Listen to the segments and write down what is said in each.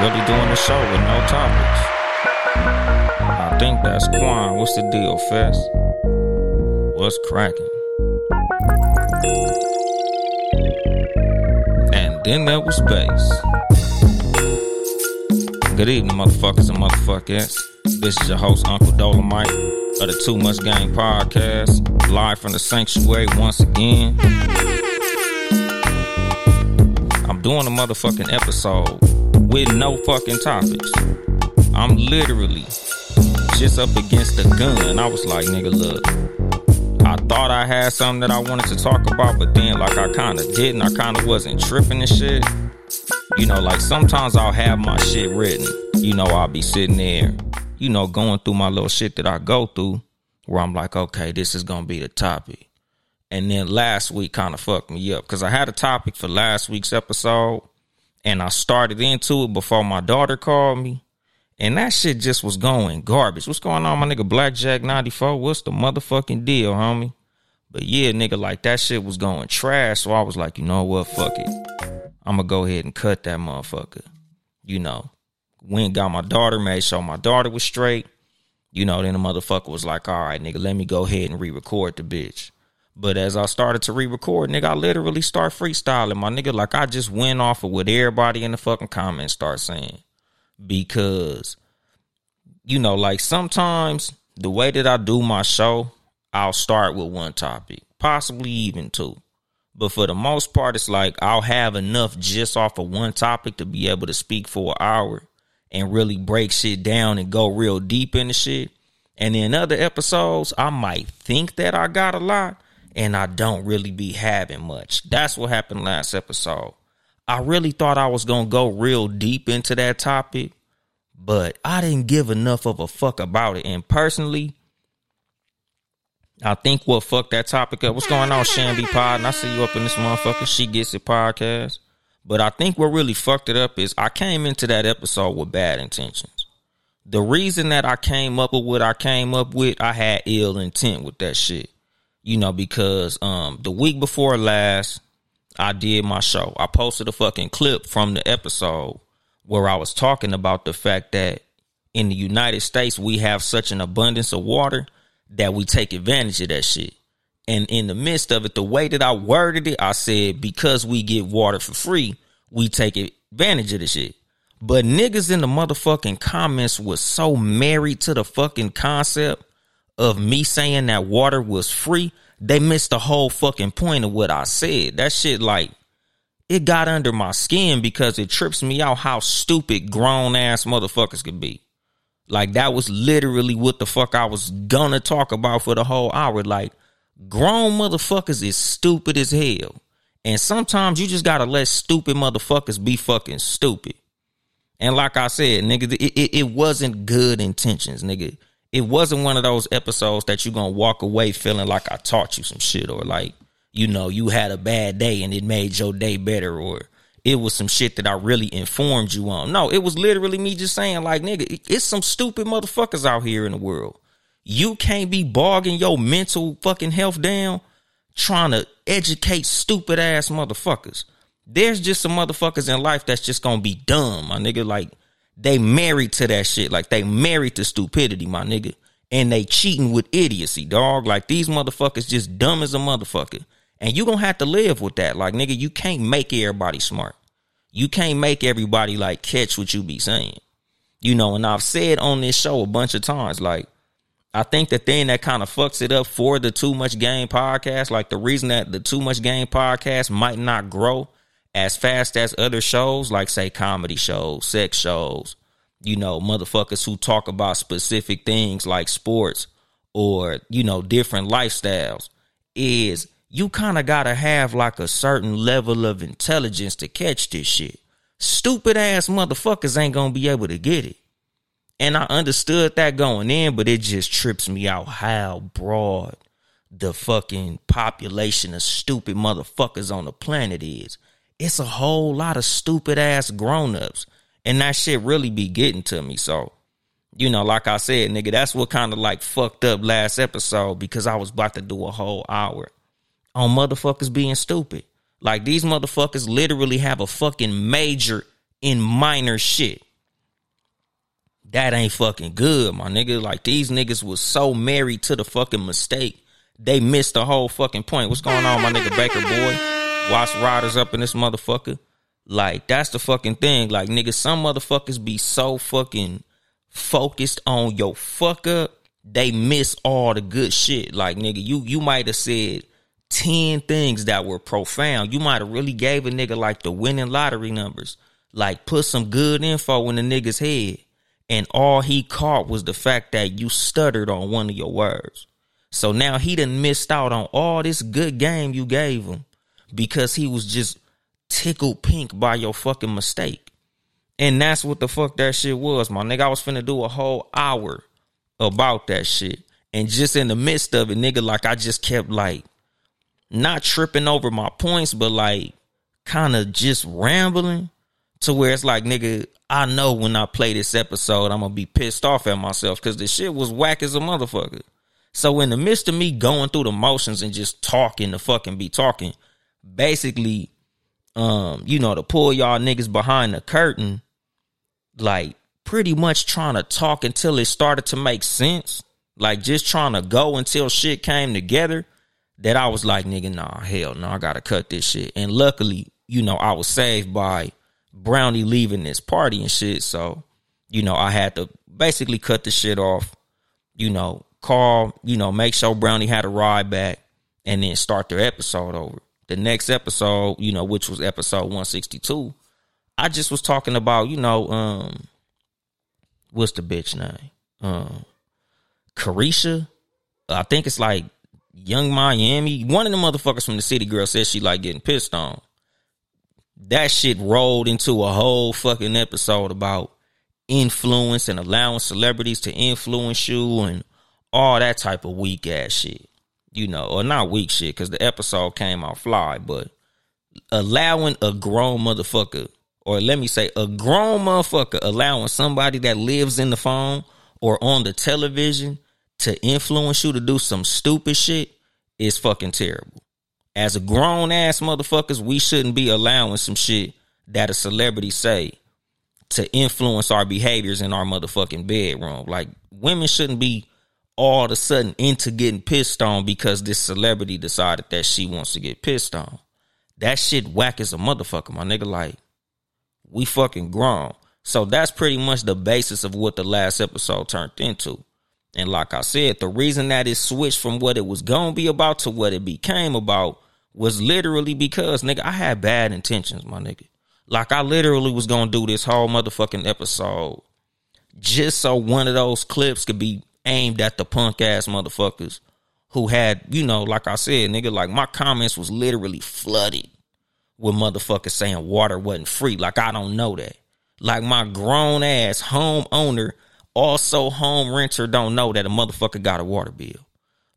really doing a show with no topics. I think that's Quan. What's the deal, Fest? What's cracking? And then there was bass. Good evening, motherfuckers and motherfuckers. This is your host, Uncle Dolemite of the Too Much Game Podcast, live from the sanctuary once again. I'm doing a motherfucking episode with no fucking topics. I'm literally just up against the gun. I was like, nigga, look. I thought I had something that I wanted to talk about, but then like I kinda didn't. I kinda wasn't tripping and shit. You know, like sometimes I'll have my shit written. You know, I'll be sitting there, you know, going through my little shit that I go through where I'm like, okay, this is gonna be the topic. And then last week kind of fucked me up because I had a topic for last week's episode and I started into it before my daughter called me. And that shit just was going garbage. What's going on, my nigga Blackjack 94? What's the motherfucking deal, homie? But yeah, nigga, like that shit was going trash. So I was like, you know what? Fuck it. I'm gonna go ahead and cut that motherfucker. You know, went got my daughter, made sure my daughter was straight. You know, then the motherfucker was like, all right, nigga, let me go ahead and re record the bitch. But as I started to re-record, nigga, I literally start freestyling, my nigga. Like I just went off of what everybody in the fucking comments start saying. Because, you know, like sometimes the way that I do my show, I'll start with one topic, possibly even two. But for the most part, it's like I'll have enough just off of one topic to be able to speak for an hour and really break shit down and go real deep into shit. And in other episodes, I might think that I got a lot, and I don't really be having much. That's what happened last episode. I really thought I was going to go real deep into that topic, but I didn't give enough of a fuck about it. And personally, I think what fucked that topic up. What's going on, Shamby Pod? And I see you up in this motherfucker. She gets it podcast. But I think what really fucked it up is I came into that episode with bad intentions. The reason that I came up with what I came up with, I had ill intent with that shit you know, because um the week before last, I did my show. I posted a fucking clip from the episode where I was talking about the fact that in the United States we have such an abundance of water that we take advantage of that shit. And in the midst of it, the way that I worded it, I said because we get water for free, we take advantage of the shit. But niggas in the motherfucking comments was so married to the fucking concept of me saying that water was free, they missed the whole fucking point of what I said. That shit, like, it got under my skin because it trips me out how stupid grown ass motherfuckers could be. Like, that was literally what the fuck I was gonna talk about for the whole hour. Like, grown motherfuckers is stupid as hell. And sometimes you just gotta let stupid motherfuckers be fucking stupid. And like I said, nigga, it, it, it wasn't good intentions, nigga it wasn't one of those episodes that you're gonna walk away feeling like I taught you some shit or like, you know, you had a bad day and it made your day better or it was some shit that I really informed you on. No, it was literally me just saying, like, nigga, it's some stupid motherfuckers out here in the world. You can't be bogging your mental fucking health down trying to educate stupid ass motherfuckers. There's just some motherfuckers in life that's just gonna be dumb, my nigga. Like, they married to that shit. Like they married to stupidity, my nigga. And they cheating with idiocy, dog. Like these motherfuckers just dumb as a motherfucker. And you gonna have to live with that. Like nigga, you can't make everybody smart. You can't make everybody like catch what you be saying. You know, and I've said on this show a bunch of times, like, I think the thing that kind of fucks it up for the Too Much Game podcast, like the reason that the Too Much Game podcast might not grow as fast as other shows, like say comedy shows, sex shows, you know, motherfuckers who talk about specific things like sports or, you know, different lifestyles, is you kind of got to have like a certain level of intelligence to catch this shit. Stupid ass motherfuckers ain't gonna be able to get it. And I understood that going in, but it just trips me out how broad the fucking population of stupid motherfuckers on the planet is it's a whole lot of stupid ass grown-ups. And that shit really be getting to me. So, you know, like I said, nigga, that's what kind of like fucked up last episode because I was about to do a whole hour on motherfuckers being stupid. Like these motherfuckers literally have a fucking major in minor shit. that ain't fucking good, my nigga. Like these niggas was so married to the fucking mistake. They missed the whole fucking point. What's going on, my nigga Baker boy? Watch riders up in this motherfucker. Like that's the fucking thing. Like nigga, some motherfuckers be so fucking focused on your fuck up, they miss all the good shit. Like nigga, you you might have said 10 things that were profound. You might have really gave a nigga like the winning lottery numbers. Like put some good info in the nigga's head. And all he caught was the fact that you stuttered on one of your words. So now he done missed out on all this good game you gave him because he was just tickled pink by your fucking mistake. And that's what the fuck that shit was, my nigga. I was finna do a whole hour about that shit. And just in the midst of it, nigga, like I just kept like not tripping over my points, but like kind of just rambling to where it's like, nigga, I know when I play this episode, I'm gonna be pissed off at myself because the shit was whack as a motherfucker. So in the midst of me going through the motions and just talking to fucking be talking, basically, um, you know, to pull y'all niggas behind the curtain, like pretty much trying to talk until it started to make sense. Like just trying to go until shit came together that I was like, nigga, nah, hell no, I gotta cut this shit. And luckily, you know, I was saved by Brownie leaving this party and shit. So, you know, I had to basically cut the shit off, you know, call, you know, make sure Brownie had a ride back and then start their episode over. The next episode, you know, which was episode 162, I just was talking about, you know, um, what's the bitch name? Um, Caresha. I think it's like Yung Miami. One of the motherfuckers from the city girl says she like getting pissed on. That shit rolled into a whole fucking episode about influence and allowing celebrities to influence you and all that type of weak ass shit. You know, or not weak shit because the episode came out fly, but allowing a grown motherfucker, or let me say, a grown motherfucker allowing somebody that lives in the phone or on the television to influence you to do some stupid shit is fucking terrible. As a grown ass motherfuckers, we shouldn't be allowing some shit that a celebrity say to influence our behaviors in our motherfucking bedroom. Like women shouldn't be all of a sudden into getting pissed on because this celebrity decided that she wants to get pissed on. That shit whack as a motherfucker, my nigga. Like, we fucking grown. So that's pretty much the basis of what the last episode turned into. And like I said, the reason that it switched from what it was gonna be about to what it became about was literally because nigga, I had bad intentions, my nigga. Like I literally was gonna do this whole motherfucking episode just so one of those clips could be aimed at the punk ass motherfuckers who had, you know, like I said, nigga, like my comments was literally flooded with motherfuckers saying water wasn't free. Like I don't know that. Like my grown ass homeowner also home renter don't know that a motherfucker got a water bill.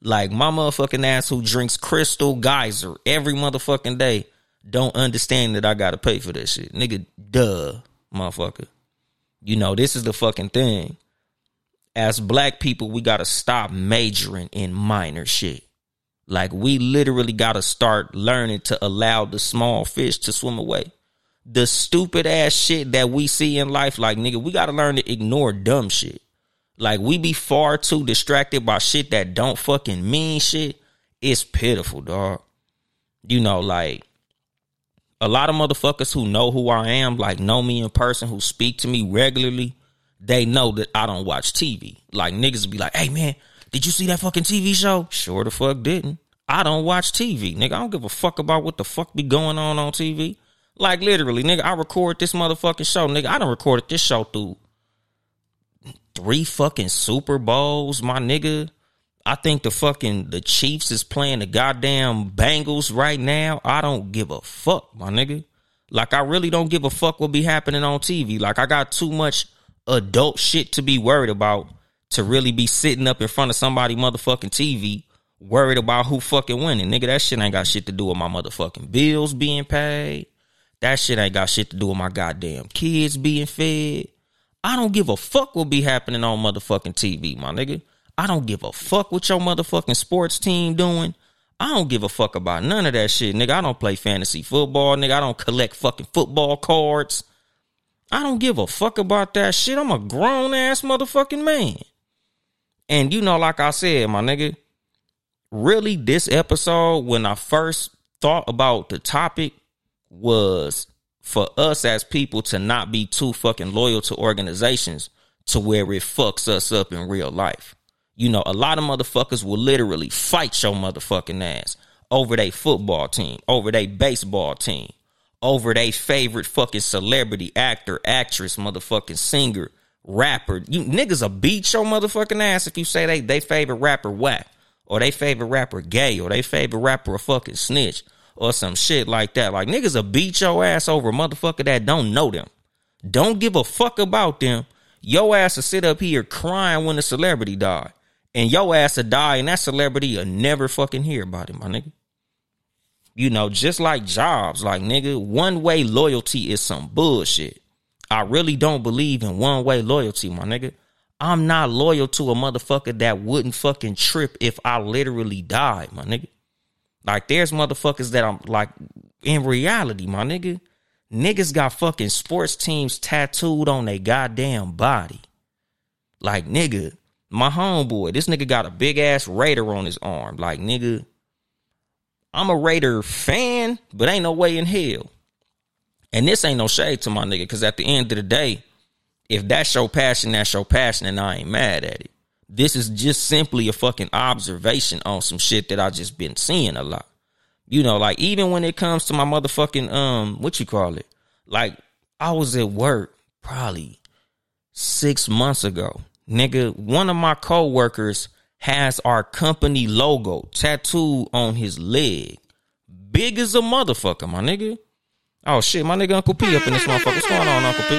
Like my motherfucking ass who drinks crystal geyser every motherfucking day don't understand that I gotta pay for this shit. Nigga, duh, motherfucker. You know, this is the fucking thing. As black people, we gotta stop majoring in minor shit. Like we literally gotta start learning to allow the small fish to swim away the stupid ass shit that we see in life, like nigga, we gotta learn to ignore dumb shit. Like we be far too distracted by shit that don't fucking mean shit. It's pitiful, dog. You know, like a lot of motherfuckers who know who I am, like know me in person, who speak to me regularly, they know that I don't watch TV. Like niggas be like, hey man, did you see that fucking TV show? Sure the fuck didn't. I don't watch TV. Nigga, I don't give a fuck about what the fuck be going on on TV. Like literally, nigga, I record this motherfucking show, nigga. I done recorded this show through three fucking Super Bowls, my nigga. I think the fucking the Chiefs is playing the goddamn Bengals right now. I don't give a fuck, my nigga. Like I really don't give a fuck what be happening on TV. Like I got too much adult shit to be worried about to really be sitting up in front of somebody motherfucking TV worried about who fucking winning. Nigga, that shit ain't got shit to do with my motherfucking bills being paid. That shit ain't got shit to do with my goddamn kids being fed. I don't give a fuck what be happening on motherfucking TV, my nigga. I don't give a fuck what your motherfucking sports team doing. I don't give a fuck about none of that shit, nigga. I don't play fantasy football, nigga. I don't collect fucking football cards. I don't give a fuck about that shit. I'm a grown ass motherfucking man. And you know, like I said, my nigga, really this episode, when I first thought about the topic, was for us as people to not be too fucking loyal to organizations to where it fucks us up in real life. You know, a lot of motherfuckers will literally fight your motherfucking ass over their football team, over their baseball team, over their favorite fucking celebrity, actor, actress, motherfucking singer, rapper. You niggas will beat your motherfucking ass if you say they they favorite rapper whack, or they favorite rapper gay, or they favorite rapper a fucking snitch, or some shit like that. Like niggas will beat your ass over a motherfucker that don't know them. Don't give a fuck about them. Your ass will sit up here crying when a celebrity die. And your ass will die and that celebrity will never fucking hear about it, my nigga. You know, just like jobs, like nigga, one way loyalty is some bullshit. I really don't believe in one way loyalty, my nigga. I'm not loyal to a motherfucker that wouldn't fucking trip if I literally died, my nigga. Like there's motherfuckers that I'm like in reality, my nigga. Niggas got fucking sports teams tattooed on their goddamn body. Like nigga, my homeboy, this nigga got a big ass Raider on his arm. Like nigga, I'm a Raider fan, but ain't no way in hell. And this ain't no shade to my nigga, because at the end of the day, if that's your passion, that's your passion, and I ain't mad at it. This is just simply a fucking observation on some shit that I just been seeing a lot. You know, like even when it comes to my motherfucking um, what you call it? Like I was at work probably six months ago. Nigga, one of my coworkers has our company logo tattooed on his leg. Big as a motherfucker, my nigga. Oh shit, my nigga Uncle P up in this motherfucker. What's going on, Uncle P?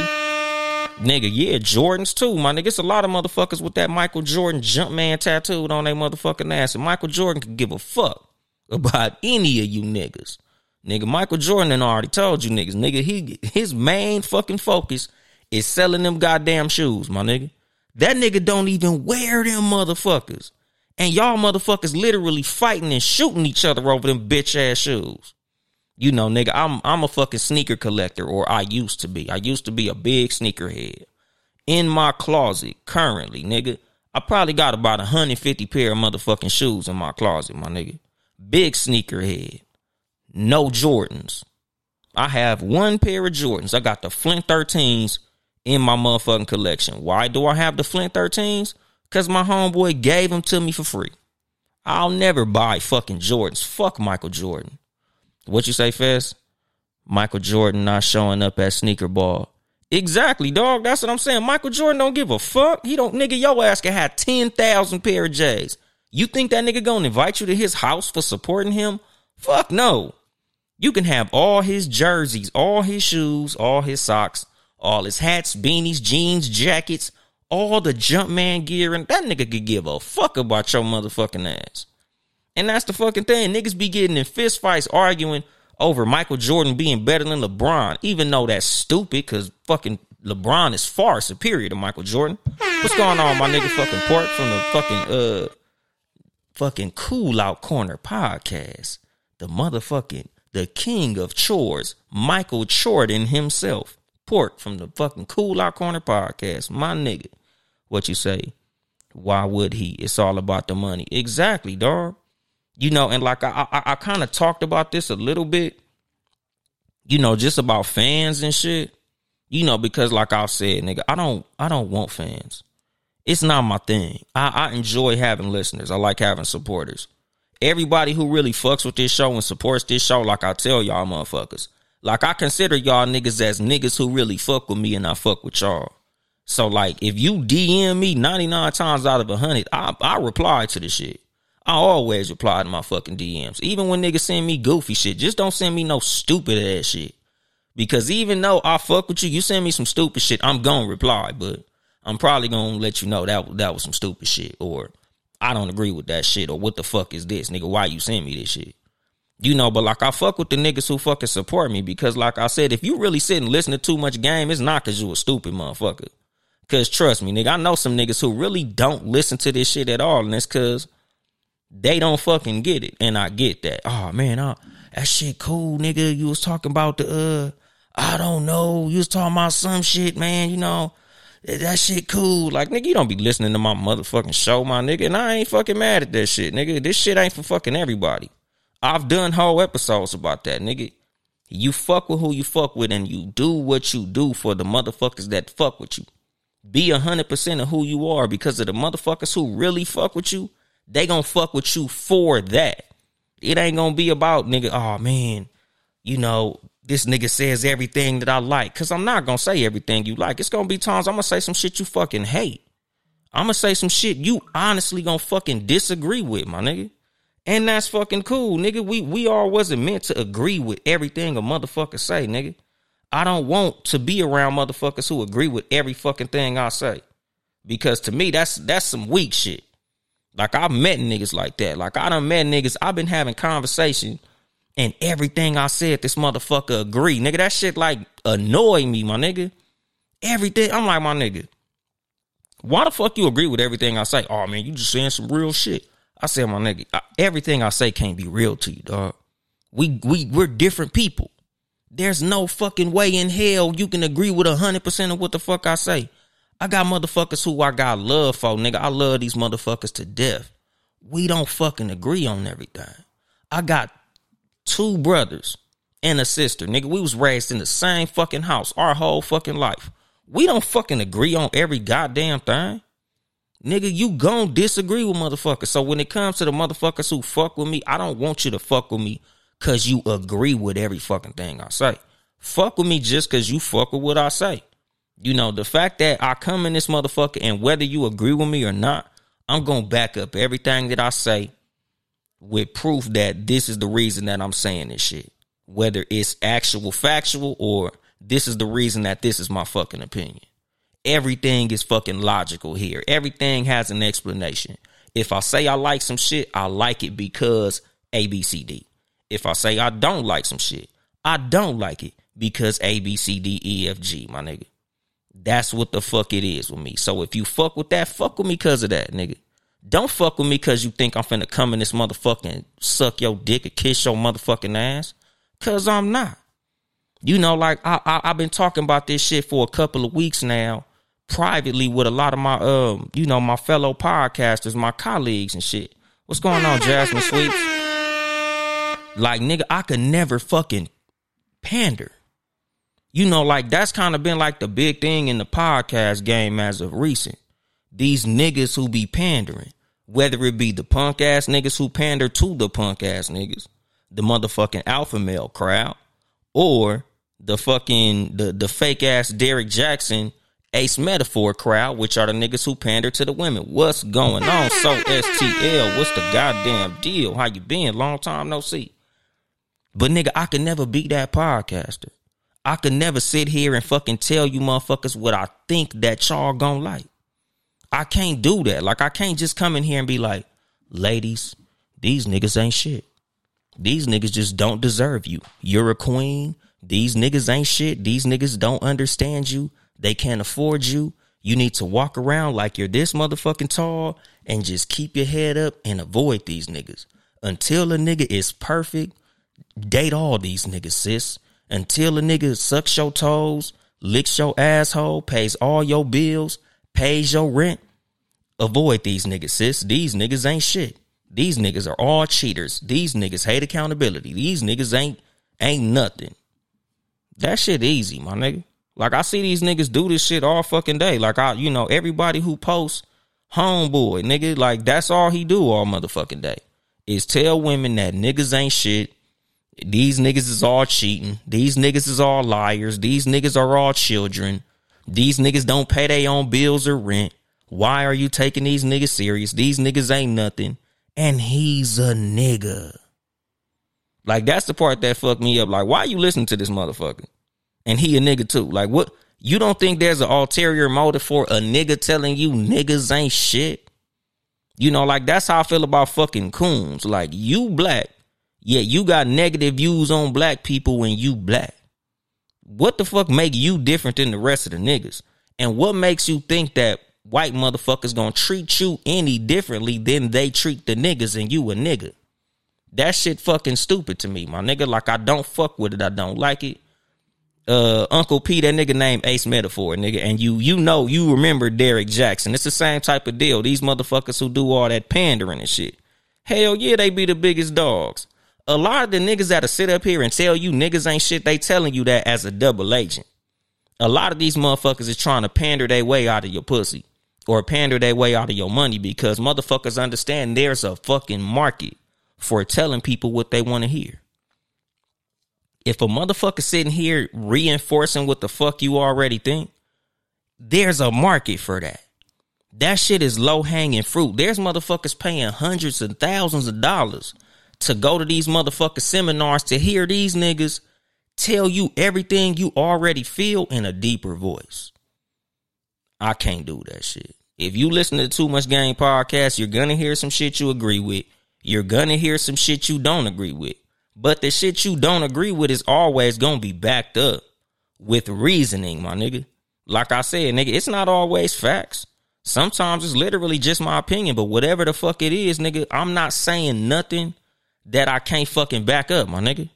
Nigga, yeah, Jordans too, my nigga. It's a lot of motherfuckers with that Michael Jordan Jumpman tattooed on their motherfucking ass. And Michael Jordan can give a fuck about any of you niggas. Nigga, Michael Jordan I already told you niggas. Nigga, he his main fucking focus is selling them goddamn shoes, my nigga. That nigga don't even wear them motherfuckers. And y'all motherfuckers literally fighting and shooting each other over them bitch ass shoes. You know, nigga, I'm I'm a fucking sneaker collector, or I used to be. I used to be a big sneakerhead. In my closet, currently, nigga, I probably got about 150 pair of motherfucking shoes in my closet, my nigga. Big sneakerhead. No Jordans. I have one pair of Jordans. I got the Flint 13s in my motherfucking collection. Why do I have the Flint 13s? Because my homeboy gave them to me for free. I'll never buy fucking Jordans. Fuck Michael Jordan. What you say, Fez? Michael Jordan not showing up at sneaker ball. Exactly, dog. That's what I'm saying. Michael Jordan don't give a fuck. He don't, nigga, your ass can have 10,000 pair of J's. You think that nigga gonna invite you to his house for supporting him? Fuck no. You can have all his jerseys, all his shoes, all his socks, all his hats, beanies, jeans, jackets, all the Jumpman gear, and that nigga could give a fuck about your motherfucking ass. And that's the fucking thing. Niggas be getting in fist fights arguing over Michael Jordan being better than LeBron, even though that's stupid because fucking LeBron is far superior to Michael Jordan. What's going on, my nigga fucking Port from the fucking uh fucking cool out corner podcast. The motherfucking the king of chores, Michael Jordan himself. Port from the fucking cool out corner podcast. My nigga. What you say? Why would he? It's all about the money. Exactly, dog you know, and like I I, I kind of talked about this a little bit, you know, just about fans and shit. You know, because like I said, nigga, I don't I don't want fans. It's not my thing. I, I enjoy having listeners. I like having supporters. Everybody who really fucks with this show and supports this show, like I tell y'all motherfuckers. Like I consider y'all niggas as niggas who really fuck with me and I fuck with y'all. So like if you DM me 99 times out of a hundred, I I reply to the shit. I always reply to my fucking DMs. Even when niggas send me goofy shit, just don't send me no stupid ass shit. Because even though I fuck with you, you send me some stupid shit, I'm gonna reply, but I'm probably gonna let you know that that was some stupid shit, or I don't agree with that shit, or what the fuck is this, nigga? Why you send me this shit? You know, but like I fuck with the niggas who fucking support me because, like I said, if you really sit and listen to too much game, it's not because you a stupid motherfucker. Cause trust me, nigga, I know some niggas who really don't listen to this shit at all, and it's cause they don't fucking get it. And I get that. Oh man, oh, that shit cool, nigga. You was talking about the uh I don't know. You was talking about some shit, man. You know, that shit cool. Like, nigga, you don't be listening to my motherfucking show, my nigga. And I ain't fucking mad at that shit, nigga. This shit ain't for fucking everybody. I've done whole episodes about that, nigga. You fuck with who you fuck with and you do what you do for the motherfuckers that fuck with you. Be a hundred percent of who you are because of the motherfuckers who really fuck with you. They gonna fuck with you for that. It ain't gonna be about nigga, oh man, you know, this nigga says everything that I like. Cause I'm not gonna say everything you like. It's gonna be times I'm gonna say some shit you fucking hate. I'm gonna say some shit you honestly gonna fucking disagree with, my nigga. And that's fucking cool, nigga. We we all wasn't meant to agree with everything a motherfucker say, nigga. I don't want to be around motherfuckers who agree with every fucking thing I say. Because to me, that's that's some weak shit. Like I've met niggas like that. Like I done met niggas. I've been having conversation and everything I said, this motherfucker agree. Nigga, that shit like annoy me, my nigga. Everything. I'm like, my nigga. Why the fuck you agree with everything I say? Oh man, you just saying some real shit. I said, my nigga, everything I say can't be real to you, dog. We we we're different people. There's no fucking way in hell you can agree with hundred percent of what the fuck I say. I got motherfuckers who I got love for, nigga. I love these motherfuckers to death. We don't fucking agree on everything. I got two brothers and a sister, nigga. We was raised in the same fucking house our whole fucking life. We don't fucking agree on every goddamn thing. Nigga, you gon' disagree with motherfuckers. So when it comes to the motherfuckers who fuck with me, I don't want you to fuck with me cause you agree with every fucking thing I say. Fuck with me just cause you fuck with what I say. You know, the fact that I come in this motherfucker and whether you agree with me or not, I'm to back up everything that I say with proof that this is the reason that I'm saying this shit. Whether it's actual factual or this is the reason that this is my fucking opinion. Everything is fucking logical here. Everything has an explanation. If I say I like some shit, I like it because ABCD. If I say I don't like some shit, I don't like it because ABCDEFG, my nigga. That's what the fuck it is with me. So if you fuck with that, fuck with me because of that, nigga. Don't fuck with me because you think I'm finna come in this motherfucking suck your dick or kiss your motherfucking ass. Cause I'm not. You know, like I I've been talking about this shit for a couple of weeks now, privately with a lot of my um, you know, my fellow podcasters, my colleagues and shit. What's going on, Jasmine Sweets? Like nigga, I could never fucking pander you know, like that's kind of been like the big thing in the podcast game as of recent. These niggas who be pandering, whether it be the punk ass niggas who pander to the punk ass niggas, the motherfucking alpha male crowd, or the fucking the the fake ass Derek Jaxn Ace Metaphor crowd, which are the niggas who pander to the women. What's going on? So STL, what's the goddamn deal? How you been? Long time no see. But nigga, I could never be that podcaster. I could never sit here and fucking tell you motherfuckers what I think that y'all gonna like. I can't do that. Like I can't just come in here and be like, ladies, these niggas ain't shit. These niggas just don't deserve you. You're a queen. These niggas ain't shit. These niggas don't understand you. They can't afford you. You need to walk around like you're this motherfucking tall and just keep your head up and avoid these niggas. Until a nigga is perfect, date all these niggas, sis until a nigga sucks your toes, licks your asshole, pays all your bills, pays your rent. Avoid these niggas, sis. These niggas ain't shit. These niggas are all cheaters. These niggas hate accountability. These niggas ain't ain't nothing. That shit easy, my nigga. Like I see these niggas do this shit all fucking day. Like I, you know, everybody who posts homeboy, nigga, like that's all he do all motherfucking day. Is tell women that niggas ain't shit these niggas is all cheating. These niggas is all liars. These niggas are all children. These niggas don't pay their own bills or rent. Why are you taking these niggas serious? These niggas ain't nothing. And he's a nigga. Like that's the part that fucked me up. Like, why are you listening to this motherfucker? And he a nigga too. Like what you don't think there's an ulterior motive for a nigga telling you niggas ain't shit? You know, like that's how I feel about fucking coons. Like you black yeah, you got negative views on black people when you black. What the fuck make you different than the rest of the niggas? And what makes you think that white motherfuckers gonna treat you any differently than they treat the niggas and you a nigga? That shit fucking stupid to me, my nigga. Like I don't fuck with it. I don't like it. Uh Uncle P, that nigga named Ace Metaphor, nigga, and you you know you remember Derek Jaxn. It's the same type of deal. These motherfuckers who do all that pandering and shit. Hell yeah, they be the biggest dogs. A lot of the niggas that'll sit up here and tell you niggas ain't shit, they telling you that as a double agent. A lot of these motherfuckers is trying to pander their way out of your pussy or pander their way out of your money because motherfuckers understand there's a fucking market for telling people what they want to hear if a motherfucker sitting here reinforcing what the fuck you already think, there's a market for that. That shit is low hanging fruit. There's motherfuckers paying hundreds and thousands of dollars to go to these motherfucker seminars to hear these niggas tell you everything you already feel in a deeper voice. I can't do that shit. If you listen to Too Much Game podcast, you're gonna hear some shit you agree with. You're gonna hear some shit you don't agree with. But the shit you don't agree with is always gonna be backed up with reasoning, my nigga. Like I said, nigga, it's not always facts. Sometimes it's literally just my opinion, but whatever the fuck it is, nigga, I'm not saying nothing that I can't fucking back up, my nigga.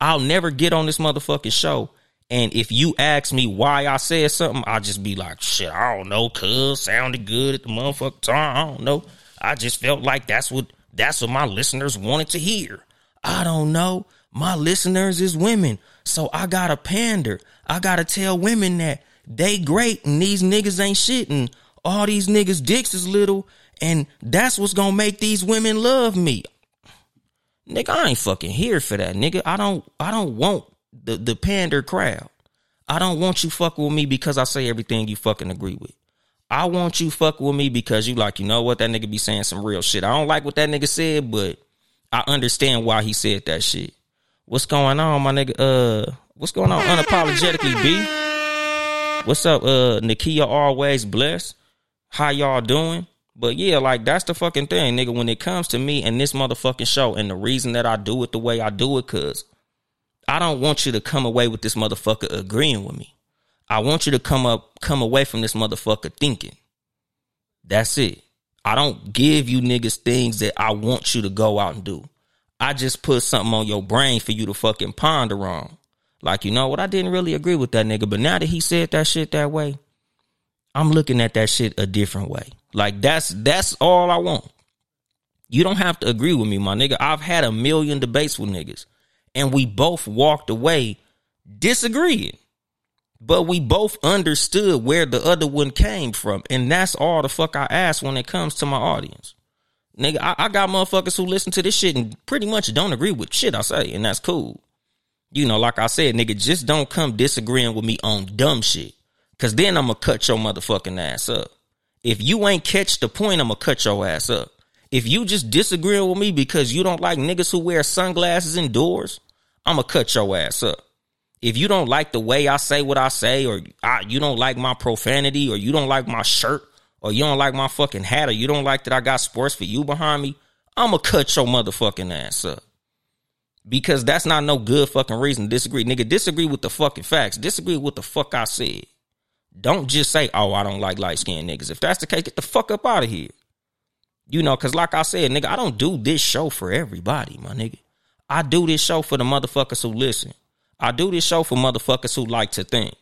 I'll never get on this motherfucking show. And if you ask me why I said something, I'll just be like, shit, I don't know, cuz sounded good at the motherfucking time. I don't know. I just felt like that's what that's what my listeners wanted to hear. I don't know. My listeners is women. So I gotta pander. I gotta tell women that they great and these niggas ain't shit and all these niggas dicks is little and that's what's gonna make these women love me. Nigga, I ain't fucking here for that, nigga. I don't I don't want the, the pander crowd. I don't want you fucking with me because I say everything you fucking agree with. I want you fucking with me because you like, you know what, that nigga be saying some real shit. I don't like what that nigga said, but I understand why he said that shit. What's going on, my nigga? Uh, what's going on? Unapologetically, B. What's up, uh, Nakia? Always blessed. How y'all doing? But yeah, like that's the fucking thing, nigga. When it comes to me and this motherfucking show, and the reason that I do it the way I do it, cause I don't want you to come away with this motherfucker agreeing with me. I want you to come up, come away from this motherfucker thinking. That's it. I don't give you niggas things that I want you to go out and do. I just put something on your brain for you to fucking ponder on. Like, you know what? I didn't really agree with that nigga, but now that he said that shit that way, I'm looking at that shit a different way. Like that's that's all I want. You don't have to agree with me, my nigga. I've had a million debates with niggas, and we both walked away disagreeing but we both understood where the other one came from. And that's all the fuck I ask when it comes to my audience. Nigga, I, I, got motherfuckers who listen to this shit and pretty much don't agree with shit I say, and that's cool. You know, like I said, nigga, just don't come disagreeing with me on dumb shit. Cause then I'm gonna cut your motherfucking ass up. If you ain't catch the point, I'm gonna cut your ass up. If you just disagreeing with me because you don't like niggas who wear sunglasses indoors, I'm gonna cut your ass up if you don't like the way I say what I say, or I, you don't like my profanity, or you don't like my shirt, or you don't like my fucking hat, or you don't like that I got sports for you behind me, I'ma cut your motherfucking ass up. Because that's not no good fucking reason to disagree. Nigga, disagree with the fucking facts. Disagree with the fuck I said. Don't just say, oh, I don't like light skinned niggas. If that's the case, get the fuck up out of here. You know, cause like I said, nigga, I don't do this show for everybody, my nigga. I do this show for the motherfuckers who listen. I do this show for motherfuckers who like to think.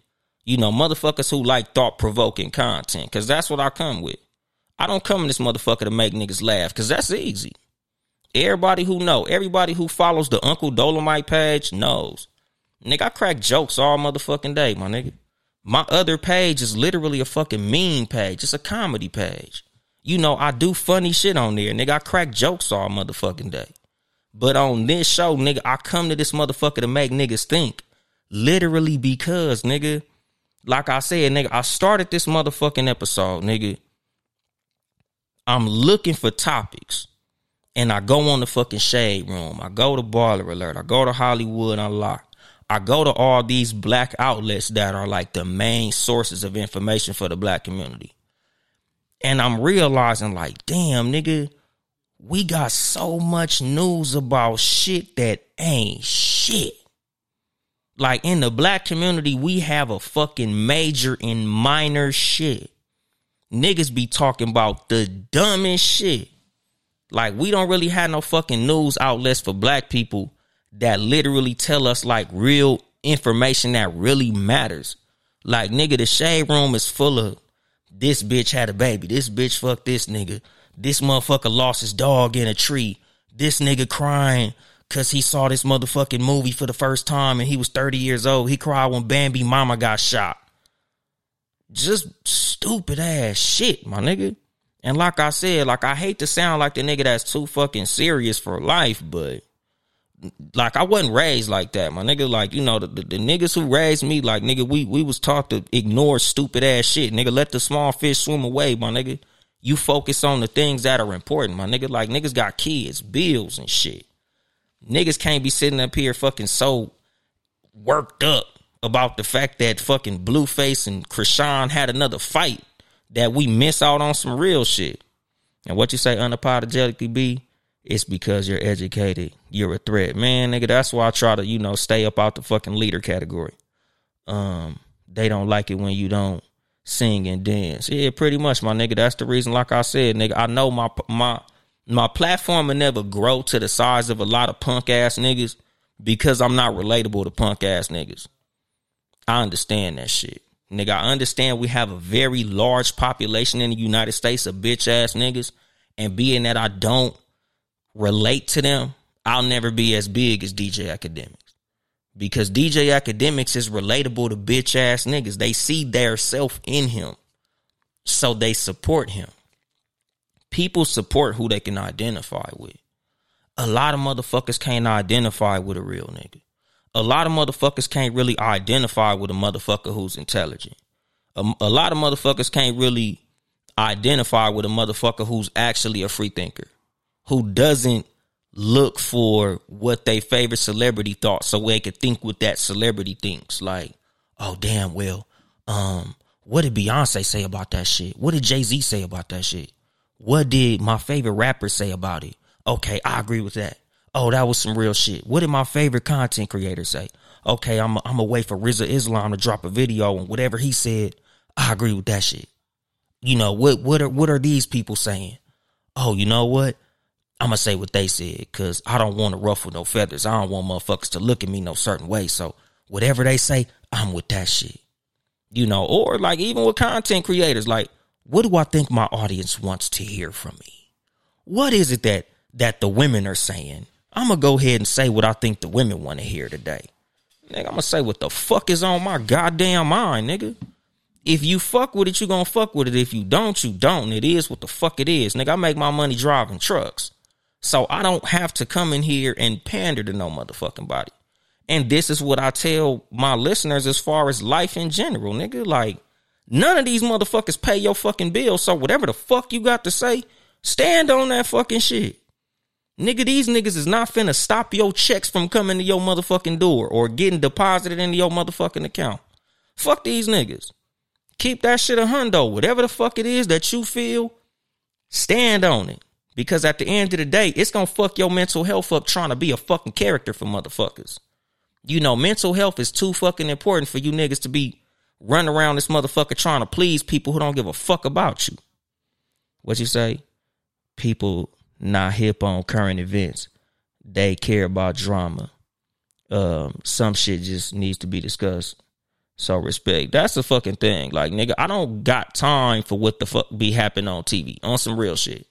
You know, motherfuckers who like thought provoking content, because that's what I come with. I don't come in this motherfucker to make niggas laugh, because that's easy. Everybody who know, everybody who follows the Uncle Dolemite page knows. Nigga, I crack jokes all motherfucking day, my nigga. My other page is literally a fucking mean page. It's a comedy page. You know, I do funny shit on there, nigga. I crack jokes all motherfucking day. But on this show, nigga, I come to this motherfucker to make niggas think. Literally because, nigga, like I said, nigga, I started this motherfucking episode, nigga. I'm looking for topics. And I go on the fucking shade room. I go to Baller Alert. I go to Hollywood Unlocked. I go to all these black outlets that are like the main sources of information for the black community. And I'm realizing, like, damn, nigga, we got so much news about shit that ain't shit. Like in the black community, we have a fucking major and minor shit. Niggas be talking about the dumbest shit. Like we don't really have no fucking news outlets for black people that literally tell us like real information that really matters. Like nigga, the shade room is full of this bitch had a baby. This bitch fucked this nigga. This motherfucker lost his dog in a tree. This nigga crying cause he saw this motherfucking movie for the first time and he was 30 years old. He cried when Bambi mama got shot. Just stupid ass shit, my nigga. And like I said, like I hate to sound like the nigga that's too fucking serious for life, but like I wasn't raised like that, my nigga. Like you know the, the, the, niggas who raised me, like nigga, we we was taught to ignore stupid ass shit, nigga. Let the small fish swim away, my nigga. You focus on the things that are important, my nigga. Like niggas got kids, bills, and shit. Niggas can't be sitting up here fucking so worked up about the fact that fucking Blueface and Chrisean had another fight that we miss out on some real shit. And what you say unapologetically be, it's because you're educated. You're a threat. Man, nigga, that's why I try to, you know, stay up out the fucking leader category. Um, they don't like it when you don't sing and dance. Yeah, pretty much, my nigga. That's the reason, like I said, nigga, I know my my my platform will never grow to the size of a lot of punk ass niggas because I'm not relatable to punk ass niggas. I understand that shit. Nigga, I understand we have a very large population in the United States of bitch ass niggas. And being that I don't relate to them, I'll never be as big as DJ Akademiks. Because DJ Akademiks is relatable to bitch ass niggas. They see their self in him. So they support him people support who they can identify with. A lot of motherfuckers can't identify with a real nigga. A lot of motherfuckers can't really identify with a motherfucker who's intelligent. A, a lot of motherfuckers can't really identify with a motherfucker who's actually a free thinker, who doesn't look for what they favorite celebrity thought so they could think what that celebrity thinks. Like, oh damn, well, um, what did Beyonce say about that shit? What did Jay Z say about that shit? What did my favorite rapper say about it? Okay, I agree with that. Oh, that was some real shit. What did my favorite content creator say? Okay, I'm a, I'm a wait for Rizza Islam to drop a video and whatever he said, I agree with that shit. You know what? What are what are these people saying? Oh, you know what? I'm gonna say what they said because I don't want to ruffle no feathers. I don't want motherfuckers to look at me no certain way. So whatever they say, I'm with that shit. You know, or like even with content creators, like what do I think my audience wants to hear from me? What is it that that the women are saying? I'm gonna go ahead and say what I think the women want to hear today. Nigga, I'm gonna say what the fuck is on my goddamn mind, nigga. If you fuck with it, you gonna fuck with it. If you don't, you don't. It is what the fuck it is. Nigga, I make my money driving trucks. So I don't have to come in here and pander to no motherfucking body. And this is what I tell my listeners as far as life in general, nigga. Like, None of these motherfuckers pay your fucking bills. So whatever the fuck you got to say, stand on that fucking shit. Nigga, these niggas is not finna stop your checks from coming to your motherfucking door or getting deposited into your motherfucking account. Fuck these niggas. Keep that shit a hundo. Whatever the fuck it is that you feel, stand on it. Because at the end of the day, it's gonna fuck your mental health up trying to be a fucking character for motherfuckers. You know, mental health is too fucking important for you niggas to be running around this motherfucker trying to please people who don't give a fuck about you. What you say? People not hip on current events. They care about drama. Um, some shit just needs to be discussed. So respect. That's the fucking thing. Like nigga, I don't got time for what the fuck be happening on TV on some real shit.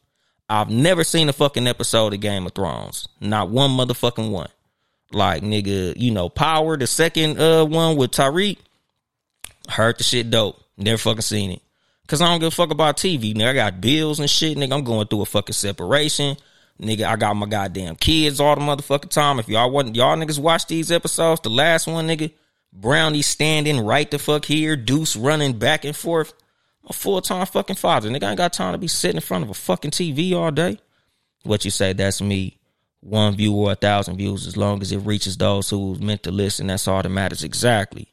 I've never seen a fucking episode of Game of Thrones. Not one motherfucking one. Like nigga, you know, Power, the second uh one with Tariq. Heard the shit dope. Never fucking seen it. Cause I don't give a fuck about TV. Nigga, I got bills and shit. Nigga, I'm going through a fucking separation. Nigga, I got my goddamn kids all the motherfucking time. If y'all wasn't, y'all niggas watch these episodes, the last one, nigga, Brownie standing right the fuck here, Deuce running back and forth. A full time fucking father. Nigga, I ain't got time to be sitting in front of a fucking TV all day. What you say, that's me. One view or a thousand views, as long as it reaches those who's meant to listen, that's all that matters exactly.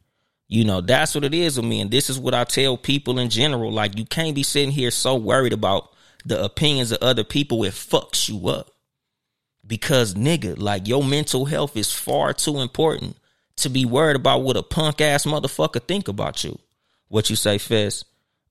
You know, that's what it is with me. And this is what I tell people in general. Like, you can't be sitting here so worried about the opinions of other people. It fucks you up. Because, nigga, like, your mental health is far too important to be worried about what a punk ass motherfucker think about you. What you say, Fest?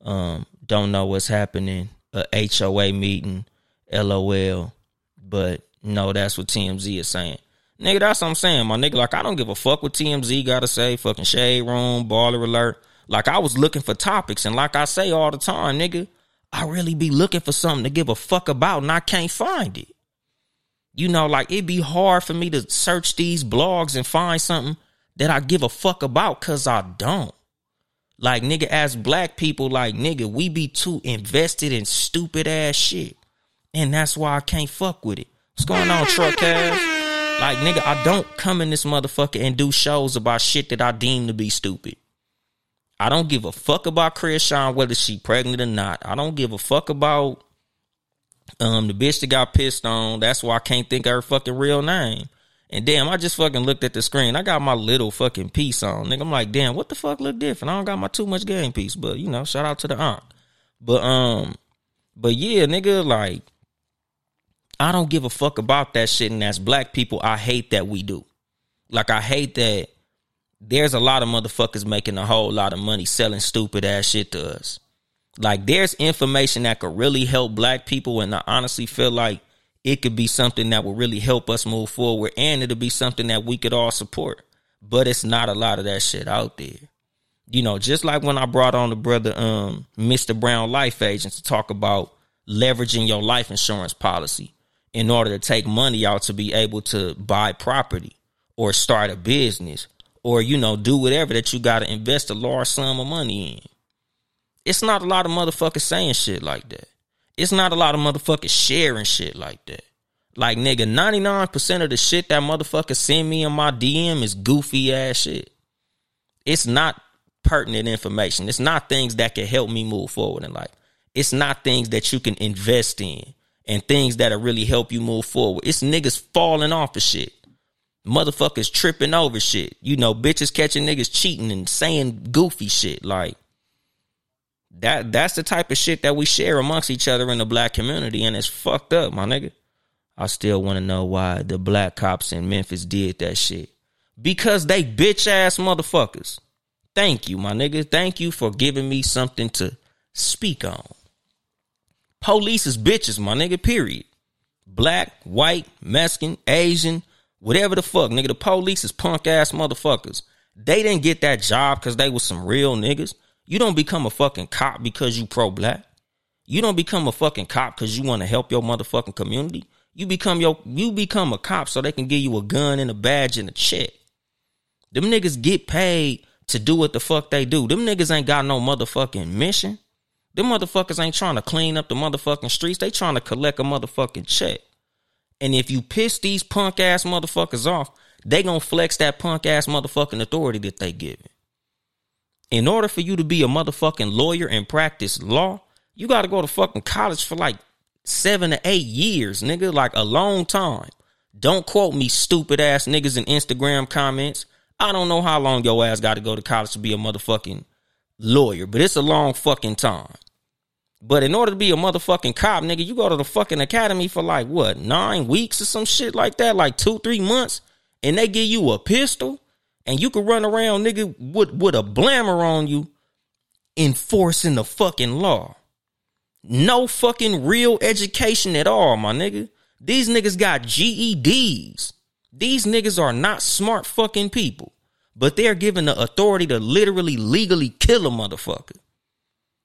Um, don't know what's happening. A HOA meeting, LOL. But no, that's what TMZ is saying. Nigga, that's what I'm saying, my nigga. Like, I don't give a fuck what TMZ gotta say. Fucking Shade Room, Baller Alert. Like, I was looking for topics, and like I say all the time, nigga, I really be looking for something to give a fuck about, and I can't find it. You know, like, it'd be hard for me to search these blogs and find something that I give a fuck about, cause I don't. Like, nigga, as black people, like, nigga, we be too invested in stupid ass shit. And that's why I can't fuck with it. What's going on, truck ass? Like, nigga, I don't come in this motherfucker and do shows about shit that I deem to be stupid. I don't give a fuck about Chrisean whether she pregnant or not. I don't give a fuck about um the bitch that got pissed on. That's why I can't think of her fucking real name. And damn, I just fucking looked at the screen. I got my little fucking piece on. Nigga, I'm like, damn, what the fuck look different? I don't got my too much game piece, but you know, shout out to the aunt. But um, but yeah, nigga, like I don't give a fuck about that shit. And as black people, I hate that we do. Like, I hate that there's a lot of motherfuckers making a whole lot of money selling stupid ass shit to us. Like, there's information that could really help black people. And I honestly feel like it could be something that will really help us move forward. And it'll be something that we could all support. But it's not a lot of that shit out there. You know, just like when I brought on the brother, um, Mr. Brown Life Agent to talk about leveraging your life insurance policy in order to take money out to be able to buy property or start a business or you know do whatever that you got to invest a large sum of money in. It's not a lot of motherfuckers saying shit like that. It's not a lot of motherfuckers sharing shit like that. Like nigga, 99% of the shit that motherfuckers send me in my DM is goofy ass shit. It's not pertinent information. It's not things that can help me move forward in life. It's not things that you can invest in and things that'll really help you move forward. It's niggas falling off of shit. Motherfuckers tripping over shit. You know, bitches catching niggas cheating and saying goofy shit. Like that that's the type of shit that we share amongst each other in the black community, and it's fucked up, my nigga. I still want to know why the black cops in Memphis did that shit. Because they bitch ass motherfuckers. Thank you, my nigga. Thank you for giving me something to speak on. Police is bitches, my nigga, period. Black, white, Mexican, Asian, whatever the fuck, nigga. The police is punk ass motherfuckers. They didn't get that job because they was some real niggas. You don't become a fucking cop because you pro black. You don't become a fucking cop because you want to help your motherfucking community. You become your you become a cop so they can give you a gun and a badge and a check. Them niggas get paid to do what the fuck they do. Them niggas ain't got no motherfucking mission. Them motherfuckers ain't trying to clean up the motherfucking streets. They trying to collect a motherfucking check. And if you piss these punk ass motherfuckers off, they gonna flex that punk ass motherfucking authority that they giving. In order for you to be a motherfucking lawyer and practice law, you gotta go to fucking college for like seven to eight years, nigga. Like a long time. Don't quote me stupid ass niggas in Instagram comments. I don't know how long your ass got to go to college to be a motherfucking lawyer, but it's a long fucking time. But in order to be a motherfucking cop, nigga, you go to the fucking academy for like what, nine weeks or some shit like that, like two, three months, and they give you a pistol, and you can run around, nigga, with, with a blammer on you, enforcing the fucking law. No fucking real education at all, my nigga. These niggas got GEDs. These niggas are not smart fucking people, but they're given the authority to literally legally kill a motherfucker.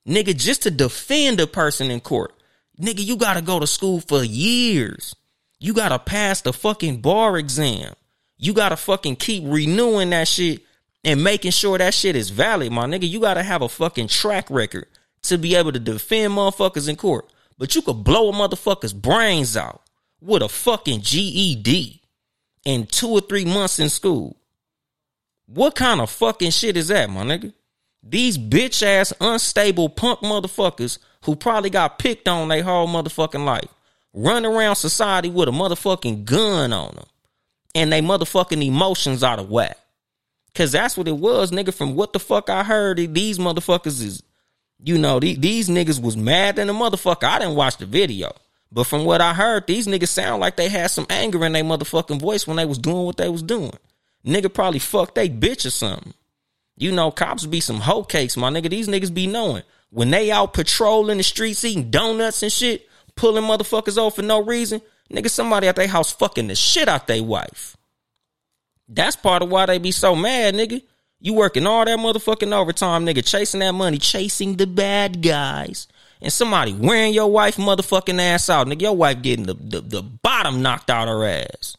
Nigga, just to defend a person in court. Nigga, you gotta go to school for years. You gotta pass the fucking bar exam. You gotta fucking keep renewing that shit and making sure that shit is valid, my nigga. You gotta have a fucking track record to be able to defend motherfuckers in court. But you could blow a motherfucker's brains out with a fucking GED in two or three months in school. What kind of fucking shit is that, my nigga? These bitch ass unstable punk motherfuckers who probably got picked on their whole motherfucking life run around society with a motherfucking gun on them and they motherfucking emotions out of whack. Cause that's what it was, nigga. From what the fuck I heard, these motherfuckers is, you know, these, these niggas was mad than a motherfucker. I didn't watch the video, but from what I heard, these niggas sound like they had some anger in their motherfucking voice when they was doing what they was doing. Nigga probably fucked they bitch or something. You know, cops be some hoe cakes, my nigga. These niggas be knowing when they out patrolling the streets eating donuts and shit, pulling motherfuckers off for no reason. Nigga, somebody at their house fucking the shit out their wife. That's part of why they be so mad, nigga. You working all that motherfucking overtime, nigga, chasing that money, chasing the bad guys. And somebody wearing your wife motherfucking ass out. Nigga, your wife getting the, the, the bottom knocked out her ass.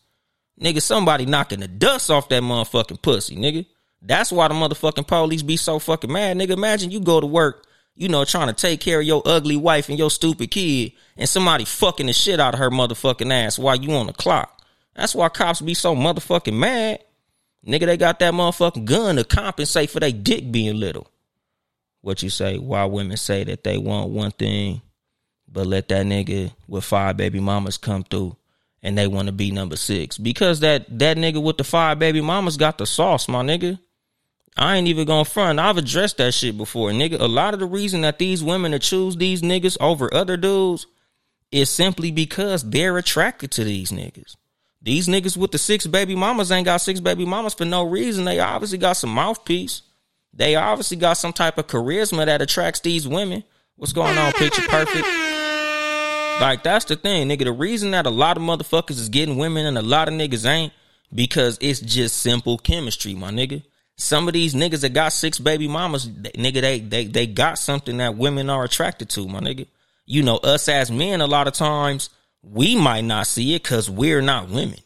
Nigga, somebody knocking the dust off that motherfucking pussy, nigga. That's why the motherfucking police be so fucking mad, nigga. Imagine you go to work, you know, trying to take care of your ugly wife and your stupid kid, and somebody fucking the shit out of her motherfucking ass while you on the clock. That's why cops be so motherfucking mad. Nigga, they got that motherfucking gun to compensate for their dick being little. What you say? Why women say that they want one thing, but let that nigga with five baby mamas come through and they want to be number six. Because that that nigga with the five baby mamas got the sauce, my nigga. I ain't even gonna front. I've addressed that shit before, nigga. A lot of the reason that these women to choose these niggas over other dudes is simply because they're attracted to these niggas. These niggas with the six baby mamas ain't got six baby mamas for no reason. They obviously got some mouthpiece. They obviously got some type of charisma that attracts these women. What's going on, picture perfect? Like that's the thing, nigga. The reason that a lot of motherfuckers is getting women and a lot of niggas ain't because it's just simple chemistry, my nigga. Some of these niggas that got six baby mamas, nigga, they they they got something that women are attracted to, my nigga. You know, us as men, a lot of times we might not see it because we're not women.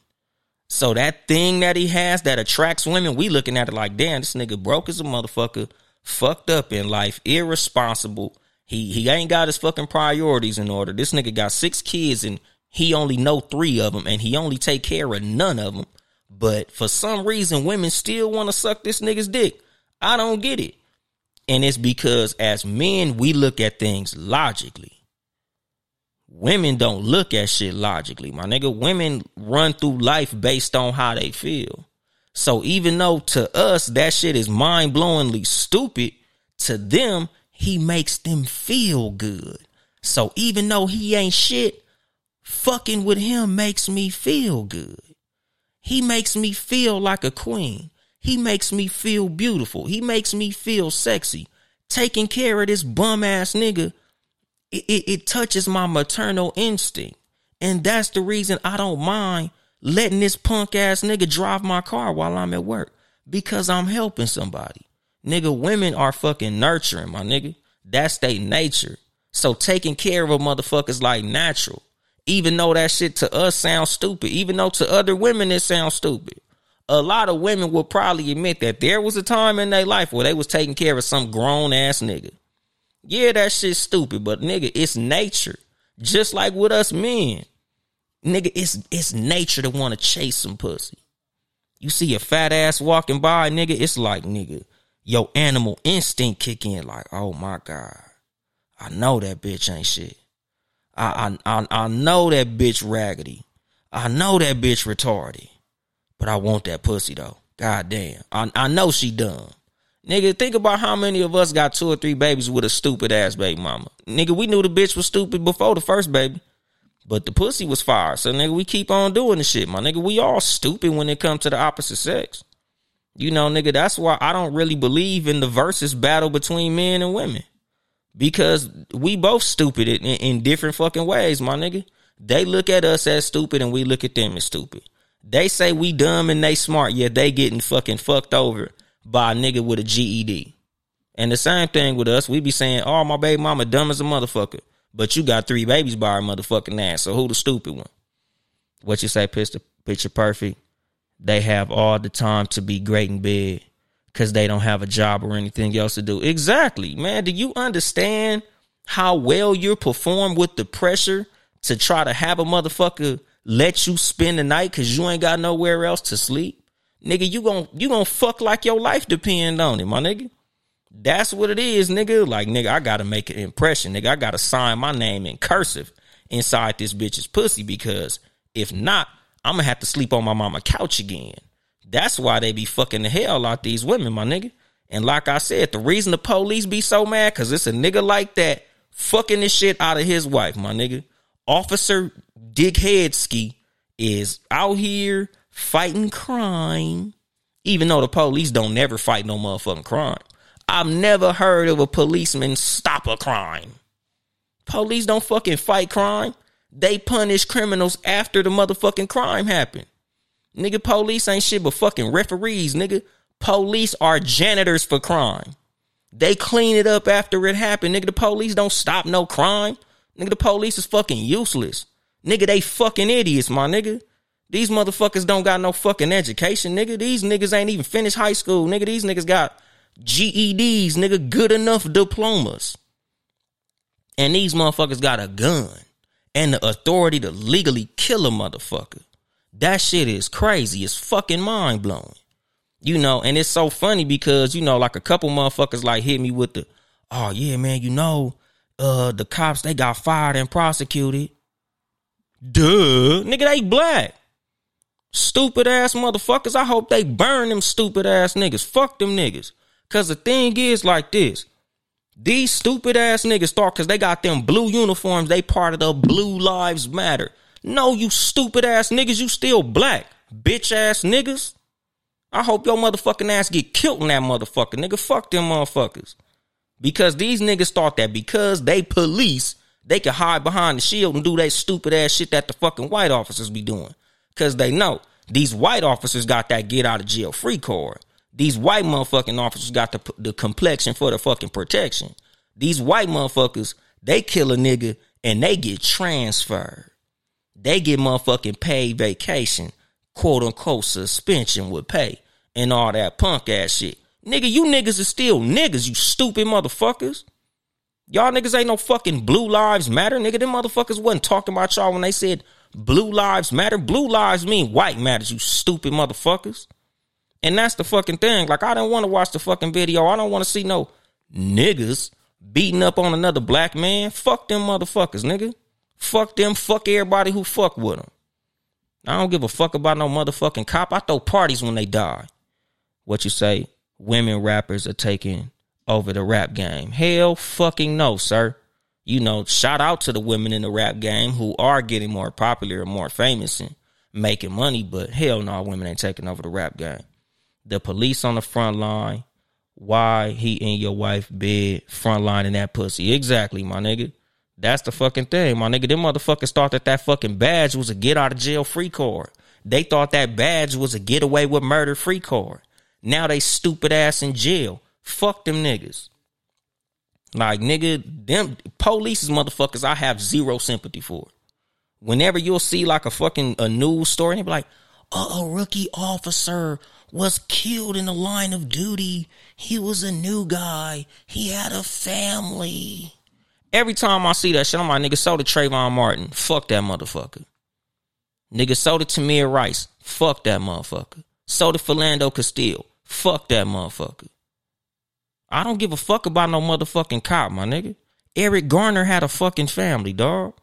So that thing that he has that attracts women, we looking at it like, damn, this nigga broke as a motherfucker, fucked up in life, irresponsible. He he ain't got his fucking priorities in order. This nigga got six kids and he only know three of them, and he only take care of none of them. But for some reason, women still want to suck this nigga's dick. I don't get it. And it's because as men, we look at things logically. Women don't look at shit logically, my nigga. Women run through life based on how they feel. So even though to us that shit is mind blowingly stupid, to them, he makes them feel good. So even though he ain't shit, fucking with him makes me feel good. He makes me feel like a queen. He makes me feel beautiful. He makes me feel sexy. Taking care of this bum ass nigga, it, it, it touches my maternal instinct. And that's the reason I don't mind letting this punk ass nigga drive my car while I'm at work because I'm helping somebody. Nigga, women are fucking nurturing, my nigga. That's their nature. So taking care of a motherfucker is like natural. Even though that shit to us sounds stupid, even though to other women it sounds stupid. A lot of women will probably admit that there was a time in their life where they was taking care of some grown ass nigga. Yeah, that shit's stupid, but nigga, it's nature. Just like with us men. Nigga, it's it's nature to want to chase some pussy. You see a fat ass walking by, nigga, it's like, nigga, your animal instinct kick in like, oh my God. I know that bitch ain't shit. I, I, I, know that bitch raggedy. I know that bitch retarded. But I want that pussy though. God damn. I, I know she dumb. Nigga, think about how many of us got two or three babies with a stupid ass baby mama. Nigga, we knew the bitch was stupid before the first baby. But the pussy was fire. So nigga, we keep on doing the shit, my nigga. We all stupid when it comes to the opposite sex. You know, nigga, that's why I don't really believe in the versus battle between men and women because we both stupid in, in different fucking ways, my nigga. They look at us as stupid and we look at them as stupid. They say we dumb and they smart, yet they getting fucking fucked over by a nigga with a GED. And the same thing with us, we be saying, oh, my baby mama dumb as a motherfucker. But you got three babies by her motherfucking ass. So who the stupid one? What you say, picture, picture perfect? They have all the time to be great in bed because they don't have a job or anything else to do. Exactly, man. Do you understand how well you're perform with the pressure to try to have a motherfucker let you spend the night because you ain't got nowhere else to sleep? Nigga, you gon' you gon' fuck like your life depend on it, my nigga. That's what it is, nigga. Like, nigga, I gotta make an impression, nigga. I gotta sign my name in cursive inside this bitch's pussy because if not, I'm gonna have to sleep on my mama couch again. That's why they be fucking the hell out these women, my nigga. And like I said, the reason the police be so mad, cause it's a nigga like that fucking this shit out of his wife, my nigga. Officer Dick Headsky is out here fighting crime, even though the police don't never fight no motherfucking crime. I've never heard of a policeman stop a crime. Police don't fucking fight crime. They punish criminals after the motherfucking crime happened. Nigga, police ain't shit but fucking referees, nigga. Police are janitors for crime. They clean it up after it happened. Nigga, the police don't stop no crime. Nigga, the police is fucking useless. Nigga, they fucking idiots, my nigga. These motherfuckers don't got no fucking education, nigga. These niggas ain't even finished high school, nigga. These niggas got GEDs, nigga, good enough diplomas. And these motherfuckers got a gun and the authority to legally kill a motherfucker. That shit is crazy. It's fucking mind blowing. You know, and it's so funny because, you know, like a couple motherfuckers like hit me with the, oh yeah, man, you know, uh, the cops, they got fired and prosecuted. Duh. Nigga, they black. Stupid ass motherfuckers. I hope they burn them stupid ass niggas. Fuck them niggas. Cause the thing is like this. These stupid ass niggas start cause they got them blue uniforms. They part of the Blue Lives Matter. No, you stupid ass niggas, you still black. Bitch ass niggas. I hope your motherfucking ass get killed in that motherfucker. Nigga, fuck them motherfuckers. Because these niggas thought that because they police, they can hide behind the shield and do that stupid ass shit that the fucking white officers be doing. Cause they know these white officers got that get out of jail free card. These white motherfucking officers got the, the complexion for the fucking protection. These white motherfuckers, they kill a nigga and they get transferred. They get motherfucking paid vacation, quote unquote suspension with pay and all that punk ass shit. Nigga, you niggas are still niggas, you stupid motherfuckers. Y'all niggas ain't no fucking blue lives matter. Nigga, them motherfuckers wasn't talking about y'all when they said blue lives matter. Blue lives mean white matters, you stupid motherfuckers. And that's the fucking thing. Like, I don't want to watch the fucking video. I don't want to see no niggas beating up on another black man. Fuck them motherfuckers, nigga. Fuck them. Fuck everybody who fuck with them. I don't give a fuck about no motherfucking cop. I throw parties when they die. What you say? Women rappers are taking over the rap game. Hell fucking no, sir. You know, shout out to the women in the rap game who are getting more popular and more famous and making money, but hell no, women ain't taking over the rap game the police on the front line. Why he in your wife bed front line in that pussy? Exactly, my nigga. That's the fucking thing, my nigga. Them motherfuckers thought that that fucking badge was a get out of jail free card. They thought that badge was a get away with murder free card. Now they stupid ass in jail. Fuck them niggas. Like nigga, them police motherfuckers I have zero sympathy for. Whenever you'll see like a fucking a news story, they be like, a rookie officer was killed in the line of duty. He was a new guy. He had a family. Every time I see that shit, I'm like, nigga, so did Trayvon Martin. Fuck that motherfucker. Nigga, so did Tamir Rice. Fuck that motherfucker. So did Philando Castile. Fuck that motherfucker. I don't give a fuck about no motherfucking cop, my nigga. Eric Garner had a fucking family, dog.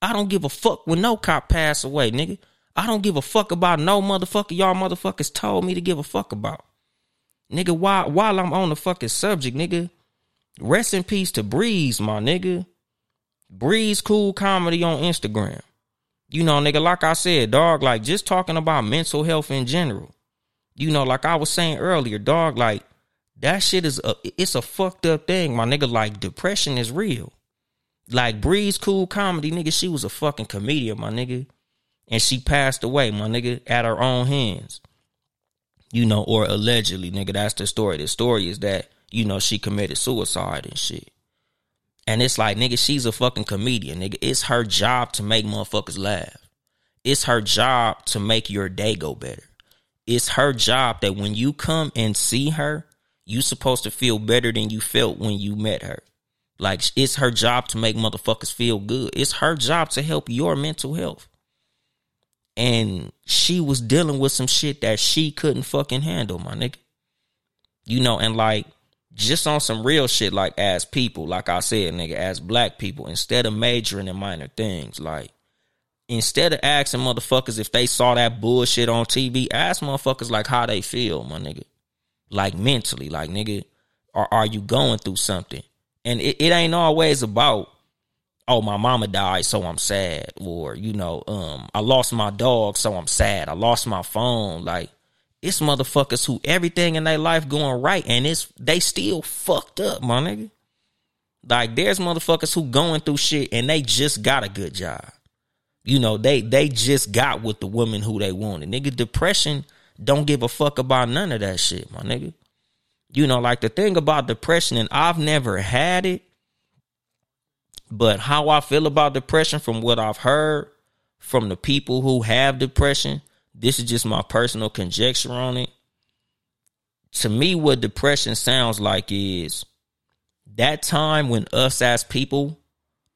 I don't give a fuck when no cop pass away, nigga. I don't give a fuck about no motherfucker y'all motherfuckers told me to give a fuck about. Nigga, while while I'm on the fucking subject, nigga, rest in peace to Breeze, my nigga. Breeze cool comedy on Instagram. You know, nigga, like I said, dog, like just talking about mental health in general. You know, like I was saying earlier, dog, like that shit is a it's a fucked up thing, my nigga. Like depression is real. Like Breeze cool comedy, nigga, she was a fucking comedian, my nigga and she passed away, my nigga, at her own hands. You know, or allegedly, nigga, that's the story. The story is that, you know, she committed suicide and shit. And it's like, nigga, she's a fucking comedian, nigga. It's her job to make motherfuckers laugh. It's her job to make your day go better. It's her job that when you come and see her, you supposed to feel better than you felt when you met her. Like it's her job to make motherfuckers feel good. It's her job to help your mental health and she was dealing with some shit that she couldn't fucking handle, my nigga. You know, and like just on some real shit, like as people, like I said, nigga, as black people, instead of majoring in minor things, like instead of asking motherfuckers if they saw that bullshit on TV, ask motherfuckers like how they feel, my nigga. Like mentally, like nigga, are are you going through something? And it, it ain't always about oh my mama died so i'm sad or you know um i lost my dog so i'm sad i lost my phone like it's motherfuckers who everything in their life going right and it's they still fucked up my nigga like there's motherfuckers who going through shit and they just got a good job You know, they they just got with the woman who they wanted. Nigga, depression don't give a fuck about none of that shit, my nigga. You know, like the thing about depression, and I've never had it, but how I feel about depression from what I've heard from the people who have depression, this is just my personal conjecture on it. To me, what depression sounds like is that time when us as people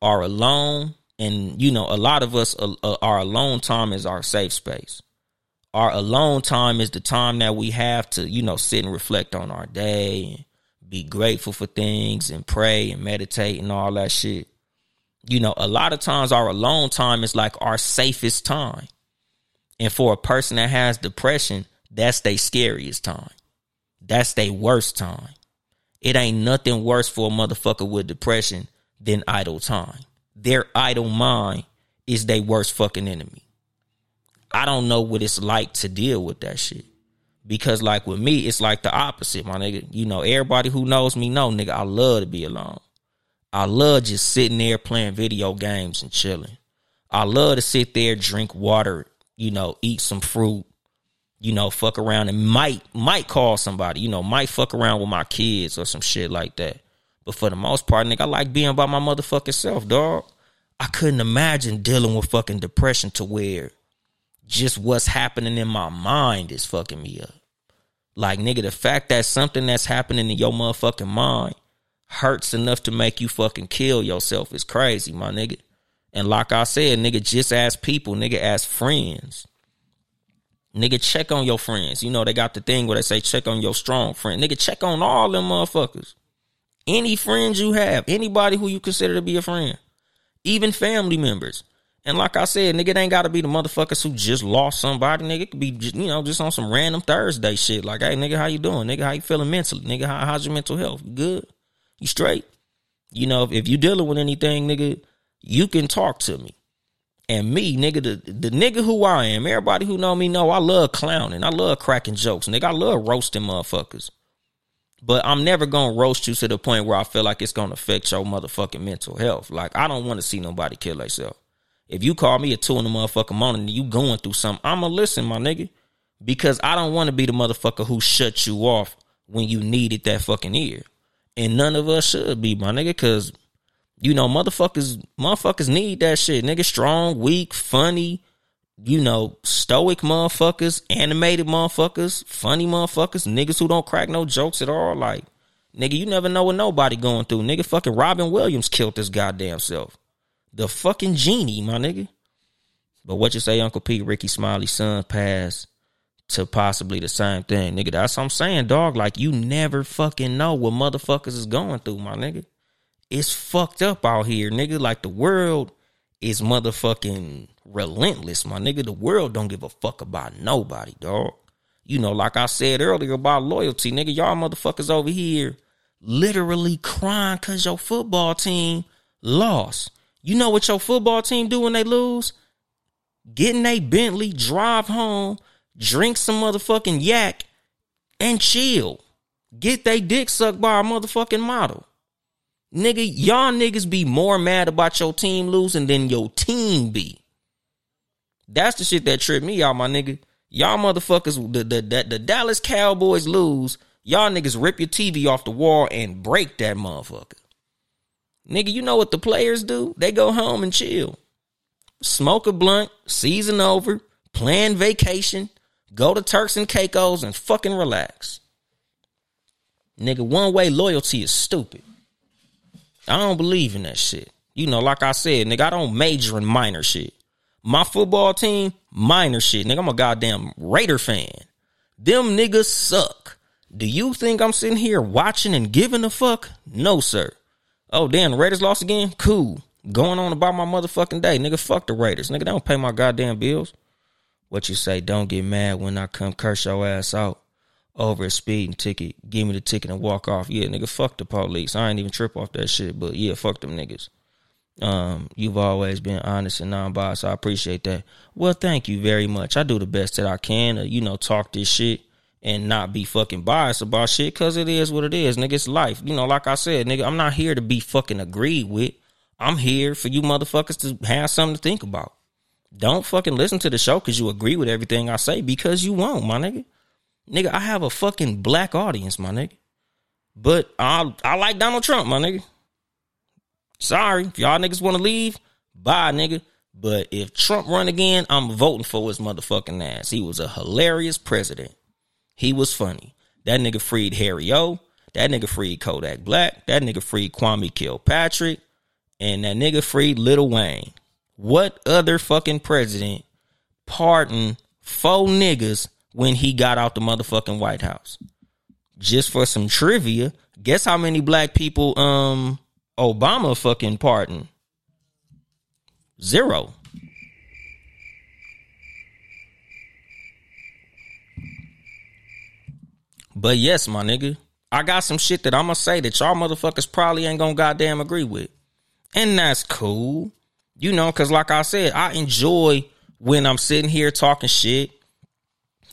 are alone, and you know, a lot of us, uh, uh, our alone time is our safe space our alone time is the time that we have to, you know, sit and reflect on our day and be grateful for things and pray and meditate and all that shit. You know, a lot of times our alone time is like our safest time. And for a person that has depression, that's their scariest time. That's their worst time. It ain't nothing worse for a motherfucker with depression than idle time. Their idle mind is their worst fucking enemy. I don't know what it's like to deal with that shit. Because like with me, it's like the opposite, my nigga. You know, everybody who knows me know, nigga, I love to be alone. I love just sitting there playing video games and chilling. I love to sit there, drink water, you know, eat some fruit, you know, fuck around and might might call somebody, you know, might fuck around with my kids or some shit like that. But for the most part, nigga, I like being by my motherfucking self, dog. I couldn't imagine dealing with fucking depression to where just what's happening in my mind is fucking me up. Like, nigga, the fact that something that's happening in your motherfucking mind hurts enough to make you fucking kill yourself is crazy, my nigga. And like I said, nigga, just ask people, nigga, ask friends. Nigga, check on your friends. You know, they got the thing where they say check on your strong friend. Nigga, check on all them motherfuckers. Any friends you have, anybody who you consider to be a friend, even family members. And like I said, nigga, it ain't gotta be the motherfuckers who just lost somebody. Nigga, it could be just, you know, just on some random Thursday shit. Like, hey, nigga, how you doing? Nigga, how you feeling mentally? Nigga, how, how's your mental health? Good? You straight? You know, if, if you dealing with anything, nigga, you can talk to me. And me, nigga, the, the nigga who I am, everybody who know me know I love clowning. I love cracking jokes. Nigga, I love roasting motherfuckers. But I'm never gonna roast you to the point where I feel like it's gonna affect your motherfucking mental health. Like I don't want to see nobody kill themselves. If you call me at two in the motherfucking morning and you going through something, I'ma listen, my nigga. Because I don't want to be the motherfucker who shuts you off when you needed that fucking ear. And none of us should be, my nigga, cause you know, motherfuckers, motherfuckers need that shit. Nigga, strong, weak, funny, you know, stoic motherfuckers, animated motherfuckers, funny motherfuckers, niggas who don't crack no jokes at all. Like, nigga, you never know what nobody going through. Nigga, fucking Robin Williams killed his goddamn self. The fucking genie, my nigga. But what you say, Uncle Pete, Rickey Smiley's son passed to possibly the same thing, nigga. That's what I'm saying, dog. Like you never fucking know what motherfuckers is going through, my nigga. It's fucked up out here, nigga. Like the world is motherfucking relentless, my nigga. The world don't give a fuck about nobody, dog. You know, like I said earlier about loyalty, nigga. Y'all motherfuckers over here literally crying cause your football team lost. You know what your football team do when they lose? Getting a Bentley, drive home, drink some motherfucking yak, and chill. Get they dick sucked by a motherfucking model. Nigga, y'all niggas be more mad about your team losing than your team be. That's the shit that tripped me out, my nigga. Y'all motherfuckers, the, the, the, the Dallas Cowboys lose. Y'all niggas rip your TV off the wall and break that motherfucker. Nigga, you know what the players do? They go home and chill. Smoke a blunt, season over, plan vacation, go to Turks and Caicos and fucking relax. Nigga, one way loyalty is stupid. I don't believe in that shit. You know, like I said, nigga, I don't major in minor shit. My football team, minor shit. Nigga, I'm a goddamn Raider fan. Them niggas suck. Do you think I'm sitting here watching and giving a fuck? No, sir. Oh, damn, the Raiders lost again? Cool. Going on about my motherfucking day. Nigga, fuck the Raiders. Nigga, they don't pay my goddamn bills. What you say, don't get mad when I come curse your ass out over a speeding ticket. Give me the ticket and walk off. Yeah, nigga, fuck the police. I ain't even trip off that shit, but yeah, fuck them niggas. Um, you've always been honest and non-biased. I appreciate that. Well, thank you very much. I do the best that I can to, you know, talk this shit and not be fucking biased about shit because it is what it is, nigga. It's life. You know, like I said, nigga, I'm not here to be fucking agreed with. I'm here for you motherfuckers to have something to think about. Don't fucking listen to the show because you agree with everything I say because you won't, my nigga. Nigga, I have a fucking black audience, my nigga. But I I like Donald Trump, my nigga. Sorry, if y'all niggas want to leave, bye, nigga. But if Trump run again, I'm voting for his motherfucking ass. He was a hilarious president. He was funny. That nigga freed Harry O. That nigga freed Kodak Black. That nigga freed Kwame Kilpatrick. And that nigga freed Lil Wayne. What other fucking president pardoned four niggas when he got out the motherfucking White House? Just for some trivia, guess how many black people um Obama fucking pardoned? Zero. But yes, my nigga, I got some shit that I'm gonna say that y'all motherfuckers probably ain't gonna goddamn agree with. And that's cool. You know, cause like I said, I enjoy when I'm sitting here talking shit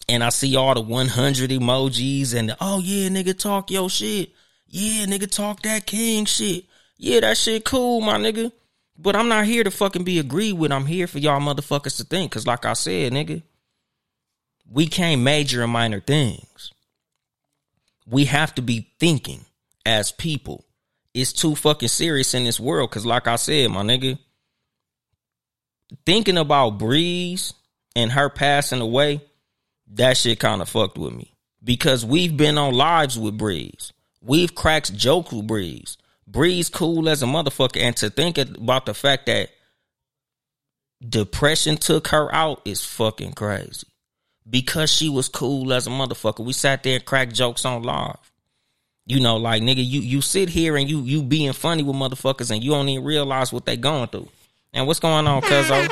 and I see all the 100 emojis and oh yeah, nigga, talk your shit. Yeah, nigga, talk that king shit. Yeah, that shit cool, my nigga. But I'm not here to fucking be agreed with. I'm here for y'all motherfuckers to think. Cause like I said, nigga, we can't major in minor things. We have to be thinking as people. It's too fucking serious in this world. Cause like I said, my nigga, thinking about Breeze and her passing away, that shit kind of fucked with me. Because we've been on lives with Breeze. We've cracked jokes with Breeze. Breeze cool as a motherfucker. And to think about the fact that depression took her out is fucking crazy. Because she was cool as a motherfucker. We sat there and cracked jokes on live. You know, like nigga, you you sit here and you you being funny with motherfuckers and you don't even realize what they going through. And what's going on, cuzzo?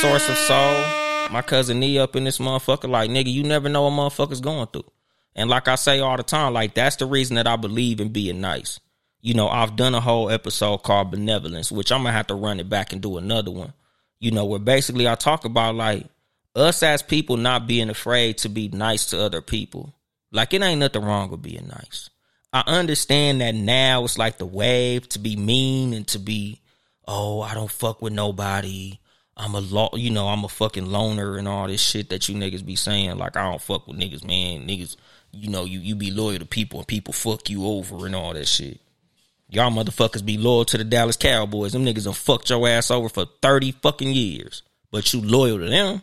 Source of soul. My cousin knee up in this motherfucker. Like, nigga, you never know what motherfucker's going through. And like I say all the time, like that's the reason that I believe in being nice you know, I've done a whole episode called Benevolence, which I'm gonna have to run it back and do another one. You know, where basically I talk about like us as people not being afraid to be nice to other people. Like it ain't nothing wrong with being nice. I understand that now it's like the wave to be mean and to be, oh, I don't fuck with nobody. I'm a law, you know, I'm a fucking loner and all this shit that you niggas be saying. Like I don't fuck with niggas, man. Niggas, you know, you you be loyal to people and people fuck you over and all that shit. Y'all motherfuckers be loyal to the Dallas Cowboys. Them niggas done fucked your ass over for 30 fucking years. But you loyal to them.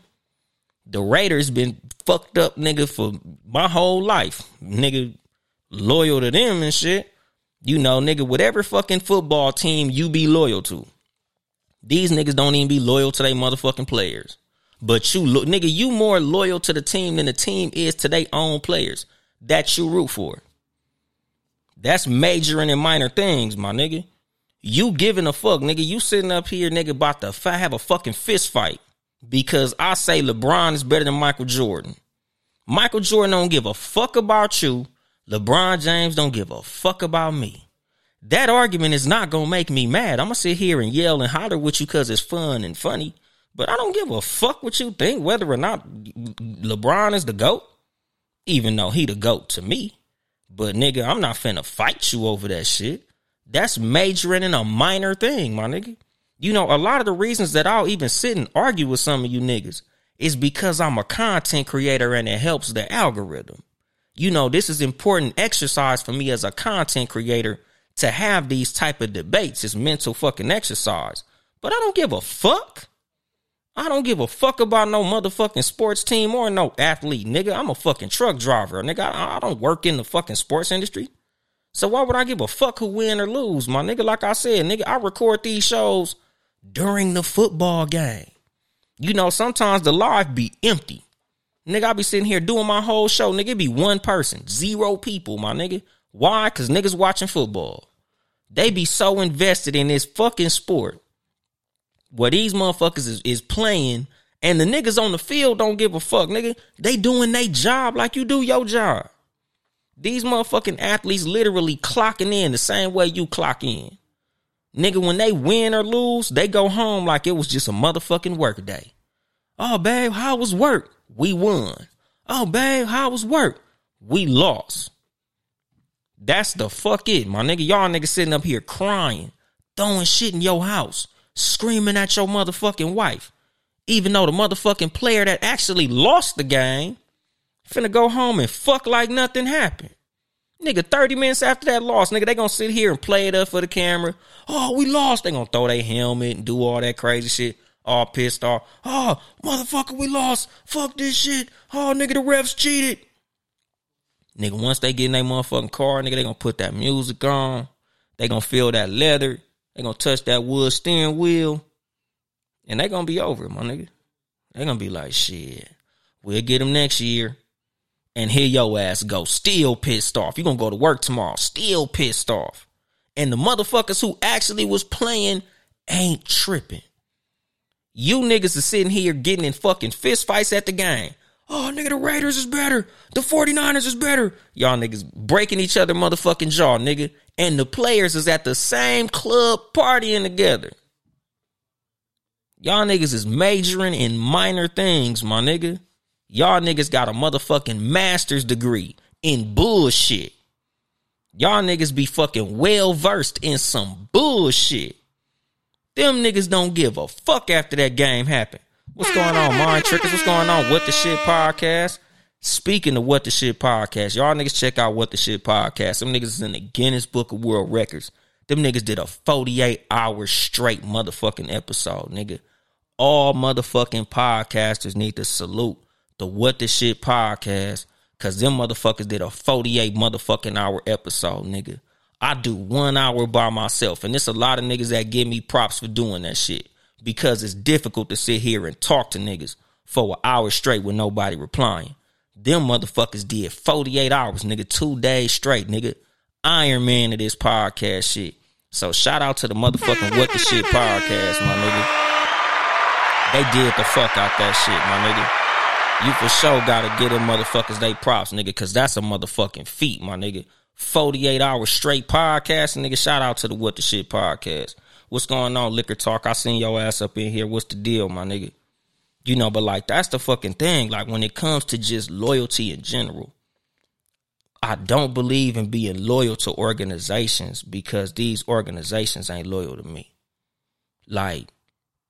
The Raiders been fucked up, nigga, for my whole life. Nigga, loyal to them and shit. You know, nigga, whatever fucking football team you be loyal to. These niggas don't even be loyal to their motherfucking players. But you, look, nigga, you more loyal to the team than the team is to their own players that you root for. That's majoring in minor things, my nigga. You giving a fuck, nigga. You sitting up here, nigga, about to have a fucking fist fight because I say LeBron is better than Michael Jordan. Michael Jordan don't give a fuck about you. LeBron James don't give a fuck about me. That argument is not gonna make me mad. I'm gonna sit here and yell and holler with you because it's fun and funny. But I don't give a fuck what you think, whether or not LeBron is the GOAT, even though he the GOAT to me. But nigga, I'm not finna fight you over that shit. That's majoring in a minor thing, my nigga. You know, a lot of the reasons that I'll even sit and argue with some of you niggas is because I'm a content creator and it helps the algorithm. You know, this is important exercise for me as a content creator to have these type of debates. It's mental fucking exercise. But I don't give a fuck. I don't give a fuck about no motherfucking sports team or no athlete, nigga. I'm a fucking truck driver, nigga. I, I don't work in the fucking sports industry. So why would I give a fuck who win or lose, my nigga? Like I said, nigga, I record these shows during the football game. You know, sometimes the live be empty. Nigga, I be sitting here doing my whole show. Nigga, it be one person, zero people, my nigga. Why? Cause niggas watching football. They be so invested in this fucking sport where these motherfuckers is, is playing and the niggas on the field don't give a fuck, nigga. They doing their job like you do your job. These motherfucking athletes literally clocking in the same way you clock in. Nigga, when they win or lose, they go home like it was just a motherfucking work day. Oh, babe, how was work? We won. Oh, babe, how was work? We lost. That's the fuck it, my nigga. Y'all niggas sitting up here crying, throwing shit in your house screaming at your motherfucking wife. Even though the motherfucking player that actually lost the game finna go home and fuck like nothing happened. Nigga, 30 minutes after that loss, nigga, they gonna sit here and play it up for the camera. Oh, we lost. They gonna throw their helmet and do all that crazy shit. All pissed off. Oh, motherfucker, we lost. Fuck this shit. Oh, nigga, the refs cheated. Nigga, once they get in their motherfucking car, nigga, they gonna put that music on. They gonna feel that leather. They gonna touch that wood steering wheel. And they gonna be over, my nigga. They gonna be like, shit, we'll get them next year and here your ass go, still pissed off. You gonna go to work tomorrow, still pissed off. And the motherfuckers who actually was playing ain't tripping. You niggas are sitting here getting in fucking fist fights at the game. Oh, nigga, the Raiders is better. The 49ers is better. Y'all niggas breaking each other motherfucking jaw, nigga. And the players is at the same club partying together. Y'all niggas is majoring in minor things, my nigga. Y'all niggas got a motherfucking master's degree in bullshit. Y'all niggas be fucking well versed in some bullshit. Them niggas don't give a fuck after that game happened. What's going on, Mind Trickers? What's going on? What the Shit Podcast? Speaking of What the Shit Podcast, y'all niggas check out What the Shit Podcast. Some niggas is in the Guinness Book of World Records. Them niggas did a 48 hour straight motherfucking episode, nigga. All motherfucking podcasters need to salute the What the Shit podcast, cause them motherfuckers did a 48 motherfucking hour episode, nigga. I do one hour by myself, and it's a lot of niggas that give me props for doing that shit because it's difficult to sit here and talk to niggas for an hour straight with nobody replying. Them motherfuckers did 48 hours, nigga, two days straight, nigga. Iron Man of this podcast shit. So shout out to the motherfucking What the Shit podcast, my nigga. They did the fuck out that shit, my nigga you for sure gotta get them motherfuckers they props, nigga, cause that's a motherfucking feat, my nigga. 48 hours straight podcast, nigga. Shout out to the What the Shit podcast. What's going on, Liquor Talk? I seen your ass up in here. What's the deal, my nigga? You know, but like that's the fucking thing. Like when it comes to just loyalty in general, I don't believe in being loyal to organizations because these organizations ain't loyal to me. Like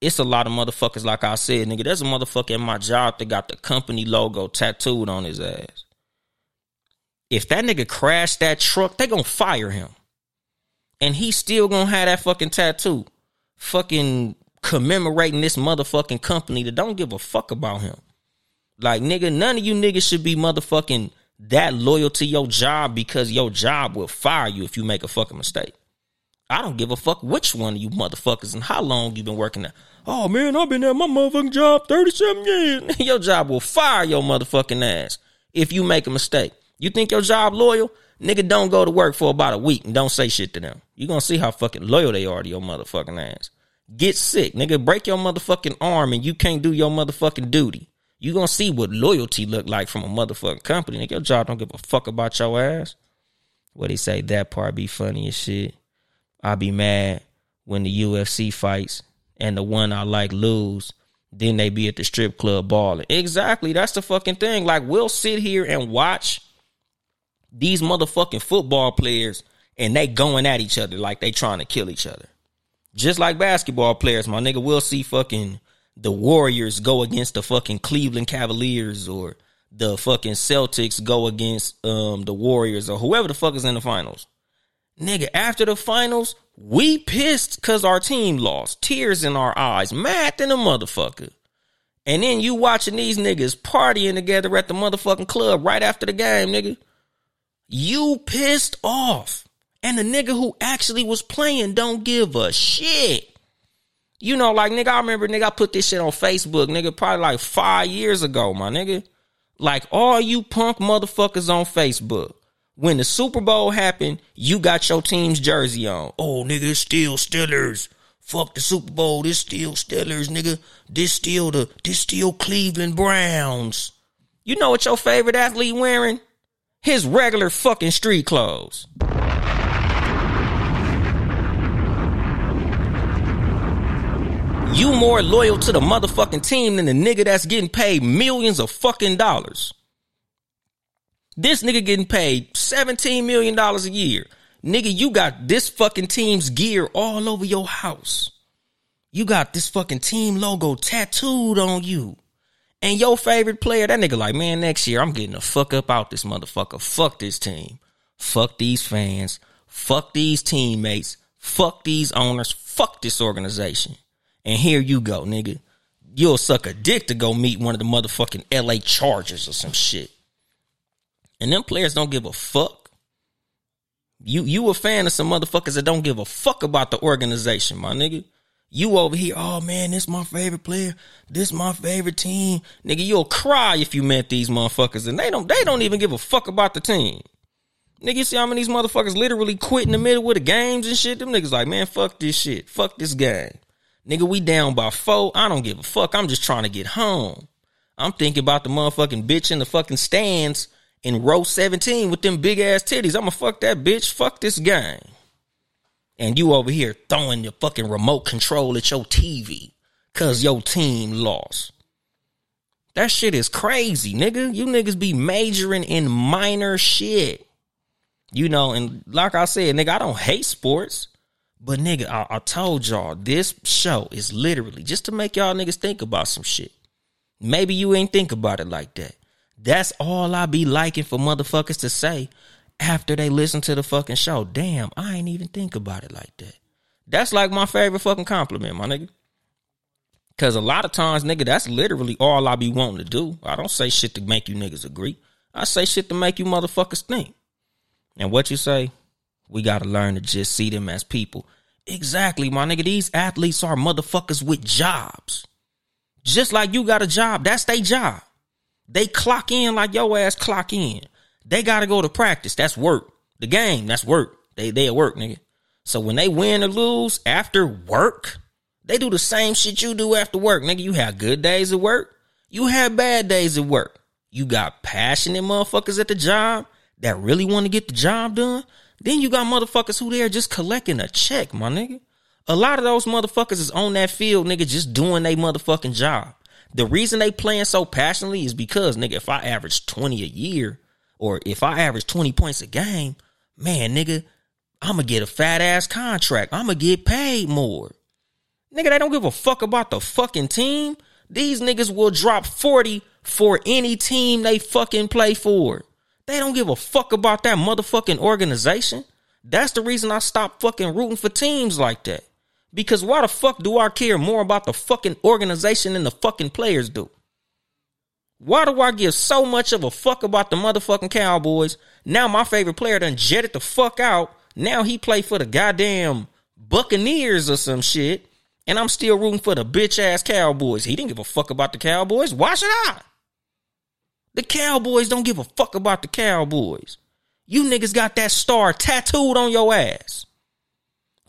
it's a lot of motherfuckers, like I said, nigga. There's a motherfucker in my job that got the company logo tattooed on his ass. If that nigga crashed that truck, they gonna fire him. And he still gonna have that fucking tattoo. Fucking commemorating this motherfucking company that don't give a fuck about him. Like, nigga, none of you niggas should be motherfucking that loyal to your job because your job will fire you if you make a fucking mistake. I don't give a fuck which one of you motherfuckers and how long you been working there. Oh man, I've been at my motherfucking job 37 years. your job will fire your motherfucking ass if you make a mistake. You think your job loyal? Nigga, don't go to work for about a week and don't say shit to them. You gonna see how fucking loyal they are to your motherfucking ass. Get sick, nigga. Break your motherfucking arm and you can't do your motherfucking duty. You gonna see what loyalty look like from a motherfucking company. Nigga, your job don't give a fuck about your ass. What he say? That part be funny as shit. I be mad when the UFC fights and the one I like lose. Then they be at the strip club balling. Exactly. That's the fucking thing. Like we'll sit here and watch these motherfucking football players and they going at each other like they trying to kill each other. Just like basketball players, my nigga, we'll see fucking the Warriors go against the fucking Cleveland Cavaliers or the fucking Celtics go against um the Warriors or whoever the fuck is in the finals. Nigga, after the finals, we pissed cause our team lost. Tears in our eyes. Mad than a motherfucker. And then you watching these niggas partying together at the motherfucking club right after the game, nigga. You pissed off. And the nigga who actually was playing don't give a shit. You know, like nigga, I remember nigga, I put this shit on Facebook, nigga, probably like five years ago, my nigga. Like all you punk motherfuckers on Facebook when the Super Bowl happened, you got your team's jersey on. Oh, nigga, it's still Steelers. Fuck the Super Bowl. This still Steelers, nigga. This still the this still Cleveland Browns. You know what your favorite athlete wearing? His regular fucking street clothes. You more loyal to the motherfucking team than the nigga that's getting paid millions of fucking dollars. This nigga getting paid $17 million a year. Nigga, you got this fucking team's gear all over your house. You got this fucking team logo tattooed on you. And your favorite player, that nigga like, man, next year I'm getting the fuck up out this motherfucker. Fuck this team. Fuck these fans. Fuck these teammates. Fuck these owners. Fuck this organization. And here you go, nigga. You'll suck a dick to go meet one of the motherfucking LA Chargers or some shit. And them players don't give a fuck. You you a fan of some motherfuckers that don't give a fuck about the organization, my nigga. You over here, oh man, this my favorite player. This my favorite team. Nigga, you'll cry if you met these motherfuckers and they don't they don't even give a fuck about the team. Nigga, you see how many these motherfuckers literally quit in the middle of the games and shit? Them niggas like, man, fuck this shit. Fuck this game. Nigga, we down by four. I don't give a fuck. I'm just trying to get home. I'm thinking about the motherfucking bitch in the fucking stands in row 17 with them big ass titties. I'ma fuck that bitch. Fuck this game. And you over here throwing your fucking remote control at your TV cause your team lost. That shit is crazy, nigga. You niggas be majoring in minor shit. You know, and like I said, nigga, I don't hate sports. But nigga, I, I told y'all this show is literally just to make y'all niggas think about some shit. Maybe you ain't think about it like that. That's all I be liking for motherfuckers to say after they listen to the fucking show. Damn, I ain't even think about it like that. That's like my favorite fucking compliment, my nigga. Cause a lot of times, nigga, that's literally all I be wanting to do. I don't say shit to make you niggas agree. I say shit to make you motherfuckers think. And what you say? We got to learn to just see them as people. Exactly, my nigga. These athletes are motherfuckers with jobs. Just like you got a job, that's their job. They clock in like your ass clock in. They got to go to practice. That's work. The game, that's work. They they at work, nigga. So when they win or lose after work, they do the same shit you do after work, nigga. You have good days at work. You have bad days at work. You got passionate motherfuckers at the job that really want to get the job done. Then you got motherfuckers who there just collecting a check, my nigga. A lot of those motherfuckers is on that field, nigga, just doing their motherfucking job. The reason they playing so passionately is because, nigga, if I average 20 a year, or if I average 20 points a game, man, nigga, I'ma get a fat ass contract. I'ma get paid more. Nigga, they don't give a fuck about the fucking team. These niggas will drop 40 for any team they fucking play for. They don't give a fuck about that motherfucking organization. That's the reason I stopped fucking rooting for teams like that. Because why the fuck do I care more about the fucking organization than the fucking players do? Why do I give so much of a fuck about the motherfucking Cowboys? Now my favorite player done jetted the fuck out. Now he play for the goddamn Buccaneers or some shit. And I'm still rooting for the bitch ass Cowboys. He didn't give a fuck about the Cowboys. Why should I? The Cowboys don't give a fuck about the Cowboys. You niggas got that star tattooed on your ass.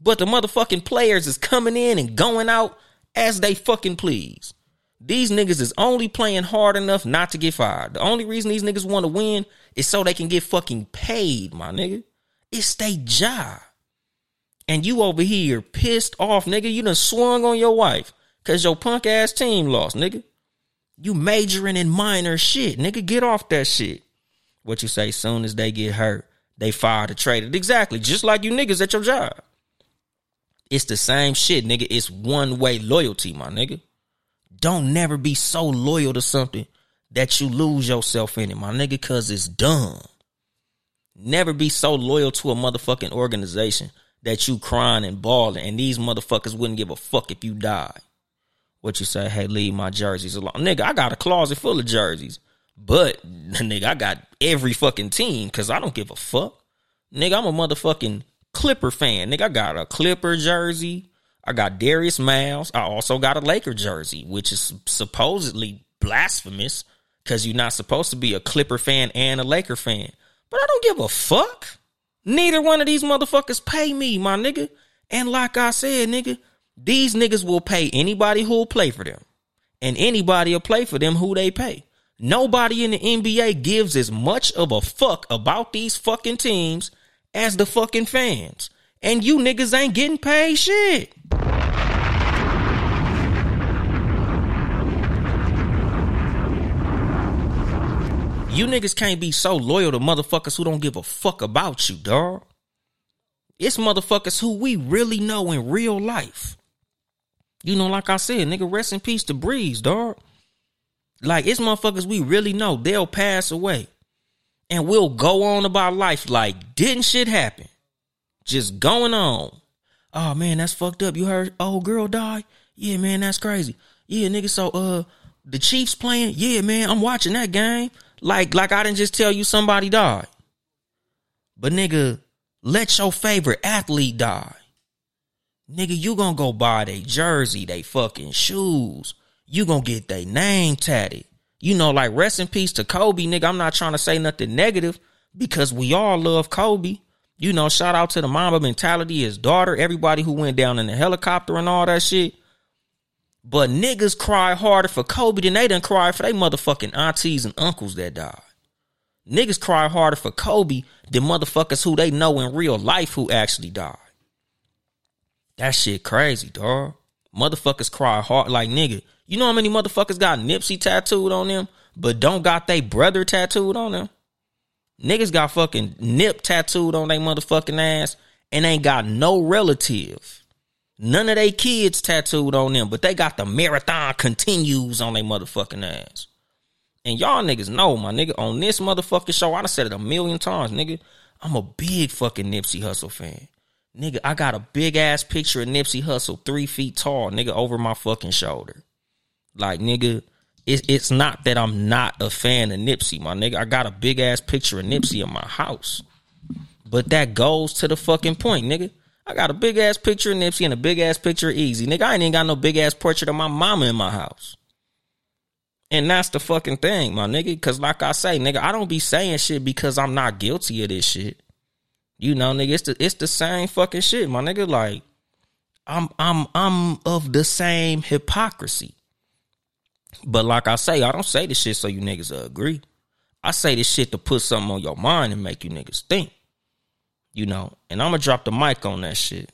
But the motherfucking players is coming in and going out as they fucking please. These niggas is only playing hard enough not to get fired. The only reason these niggas want to win is so they can get fucking paid, my nigga. It's their job. And you over here pissed off, nigga. You done swung on your wife because your punk ass team lost, nigga. You majoring in minor shit, nigga. Get off that shit. What you say? Soon as they get hurt, they fire the trader. Exactly, just like you niggas at your job. It's the same shit, nigga. It's one way loyalty, my nigga. Don't never be so loyal to something that you lose yourself in it, my nigga, cause it's dumb. Never be so loyal to a motherfucking organization that you crying and bawling, and these motherfuckers wouldn't give a fuck if you die what you say, hey, leave my jerseys alone. Nigga, I got a closet full of jerseys. But nigga, I got every fucking team because I don't give a fuck. Nigga, I'm a motherfucking Clipper fan. Nigga, I got a Clipper jersey. I got Darius Miles. I also got a Laker jersey, which is supposedly blasphemous because you're not supposed to be a Clipper fan and a Laker fan. But I don't give a fuck. Neither one of these motherfuckers pay me, my nigga. And like I said, nigga, these niggas will pay anybody who'll play for them. And anybody will play for them who they pay. Nobody in the NBA gives as much of a fuck about these fucking teams as the fucking fans. And you niggas ain't getting paid shit. You niggas can't be so loyal to motherfuckers who don't give a fuck about you, dog. It's motherfuckers who we really know in real life You know, like I said, nigga, rest in peace to Breeze, dog. Like it's motherfuckers we really know, they'll pass away. And we'll go on about life like didn't shit happen. Just going on. Oh man, that's fucked up. You heard old girl die? Yeah, man, that's crazy. Yeah, nigga, so uh the Chiefs playing? Yeah, man, I'm watching that game. Like, like I didn't just tell you somebody died. But nigga, let your favorite athlete die. Nigga, you gonna go buy their jersey, they fucking shoes. You gonna get their name tatted. You know, like rest in peace to Kobe, nigga. I'm not trying to say nothing negative because we all love Kobe. You know, shout out to the Mamba mentality, his daughter, everybody who went down in the helicopter and all that shit. But niggas cry harder for Kobe than they done cry for they motherfucking aunties and uncles that died. Niggas cry harder for Kobe than motherfuckers who they know in real life who actually died. That shit crazy, dog. Motherfuckers cry hard like nigga. You know how many motherfuckers got Nipsey tattooed on them, but don't got they brother tattooed on them? Niggas got fucking Nip tattooed on their motherfucking ass and ain't got no relative. None of they kids tattooed on them, but they got the marathon continues on their motherfucking ass. And y'all niggas know, my nigga, on this motherfucking show, I done said it a million times, nigga. I'm a big fucking Nipsey Hussle fan. Nigga, I got a big ass picture of Nipsey Hussle, three feet tall, nigga, over my fucking shoulder. Like, nigga, it's it's not that I'm not a fan of Nipsey, my nigga. I got a big ass picture of Nipsey in my house. But that goes to the fucking point, nigga. I got a big ass picture of Nipsey and a big ass picture of Easy. Nigga, I ain't even got no big ass portrait of my mama in my house. And that's the fucking thing, my nigga. Cause like I say, nigga, I don't be saying shit because I'm not guilty of this shit. You know, nigga, it's the it's the same fucking shit, my nigga. Like, I'm I'm I'm of the same hypocrisy. But like I say, I don't say this shit so you niggas agree. I say this shit to put something on your mind and make you niggas think you know, and I'm gonna drop the mic on that shit.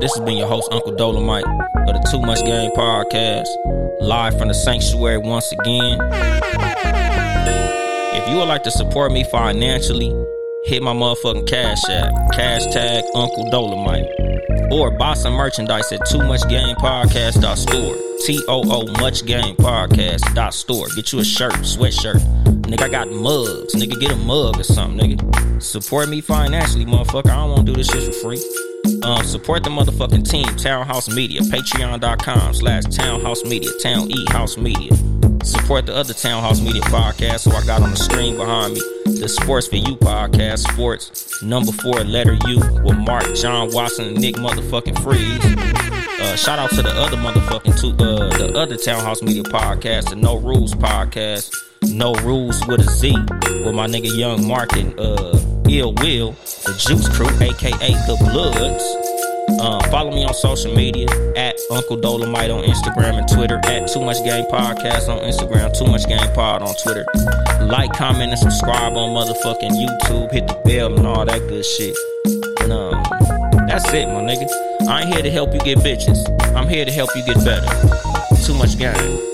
This has been your host, Uncle Dolemite of the Too Much Game podcast, live from the sanctuary once again. If you would like to support me financially, hit my motherfucking cash app, cash tag Uncle Dolemite, or buy some merchandise at Too Much Game Podcast store. T O O Much Game Podcast store. Get you a shirt, sweatshirt. Nigga, I got mugs. Nigga, get a mug or something, nigga. Support me financially, motherfucker. I don't want to do this shit for free. Um, support the motherfucking team, Townehouse Media, patreon.com slash Townehouse Media, Town E House Media. Support the other Townehouse Media podcast who I got on the screen behind me. The Sports for You podcast, Sports number four, letter U, with Mark, John Watson, and Nick motherfucking Freeze. Uh, shout out to the other motherfucking two, uh, the other Townehouse Media podcast, the No Rules podcast, No Rules with a Z, with my nigga Young Mark and uh, Ill Will, the Juice Crew, aka the Bloods. Uh, follow me on social media at Uncle Dolemite on Instagram and Twitter, at Too Much Game Podcast on Instagram, Too Much Game Pod on Twitter. Like, comment, and subscribe on motherfucking YouTube. Hit the bell and all that good shit. And um, that's it, my nigga. I ain't here to help you get bitches. I'm here to help you get better. Too much game.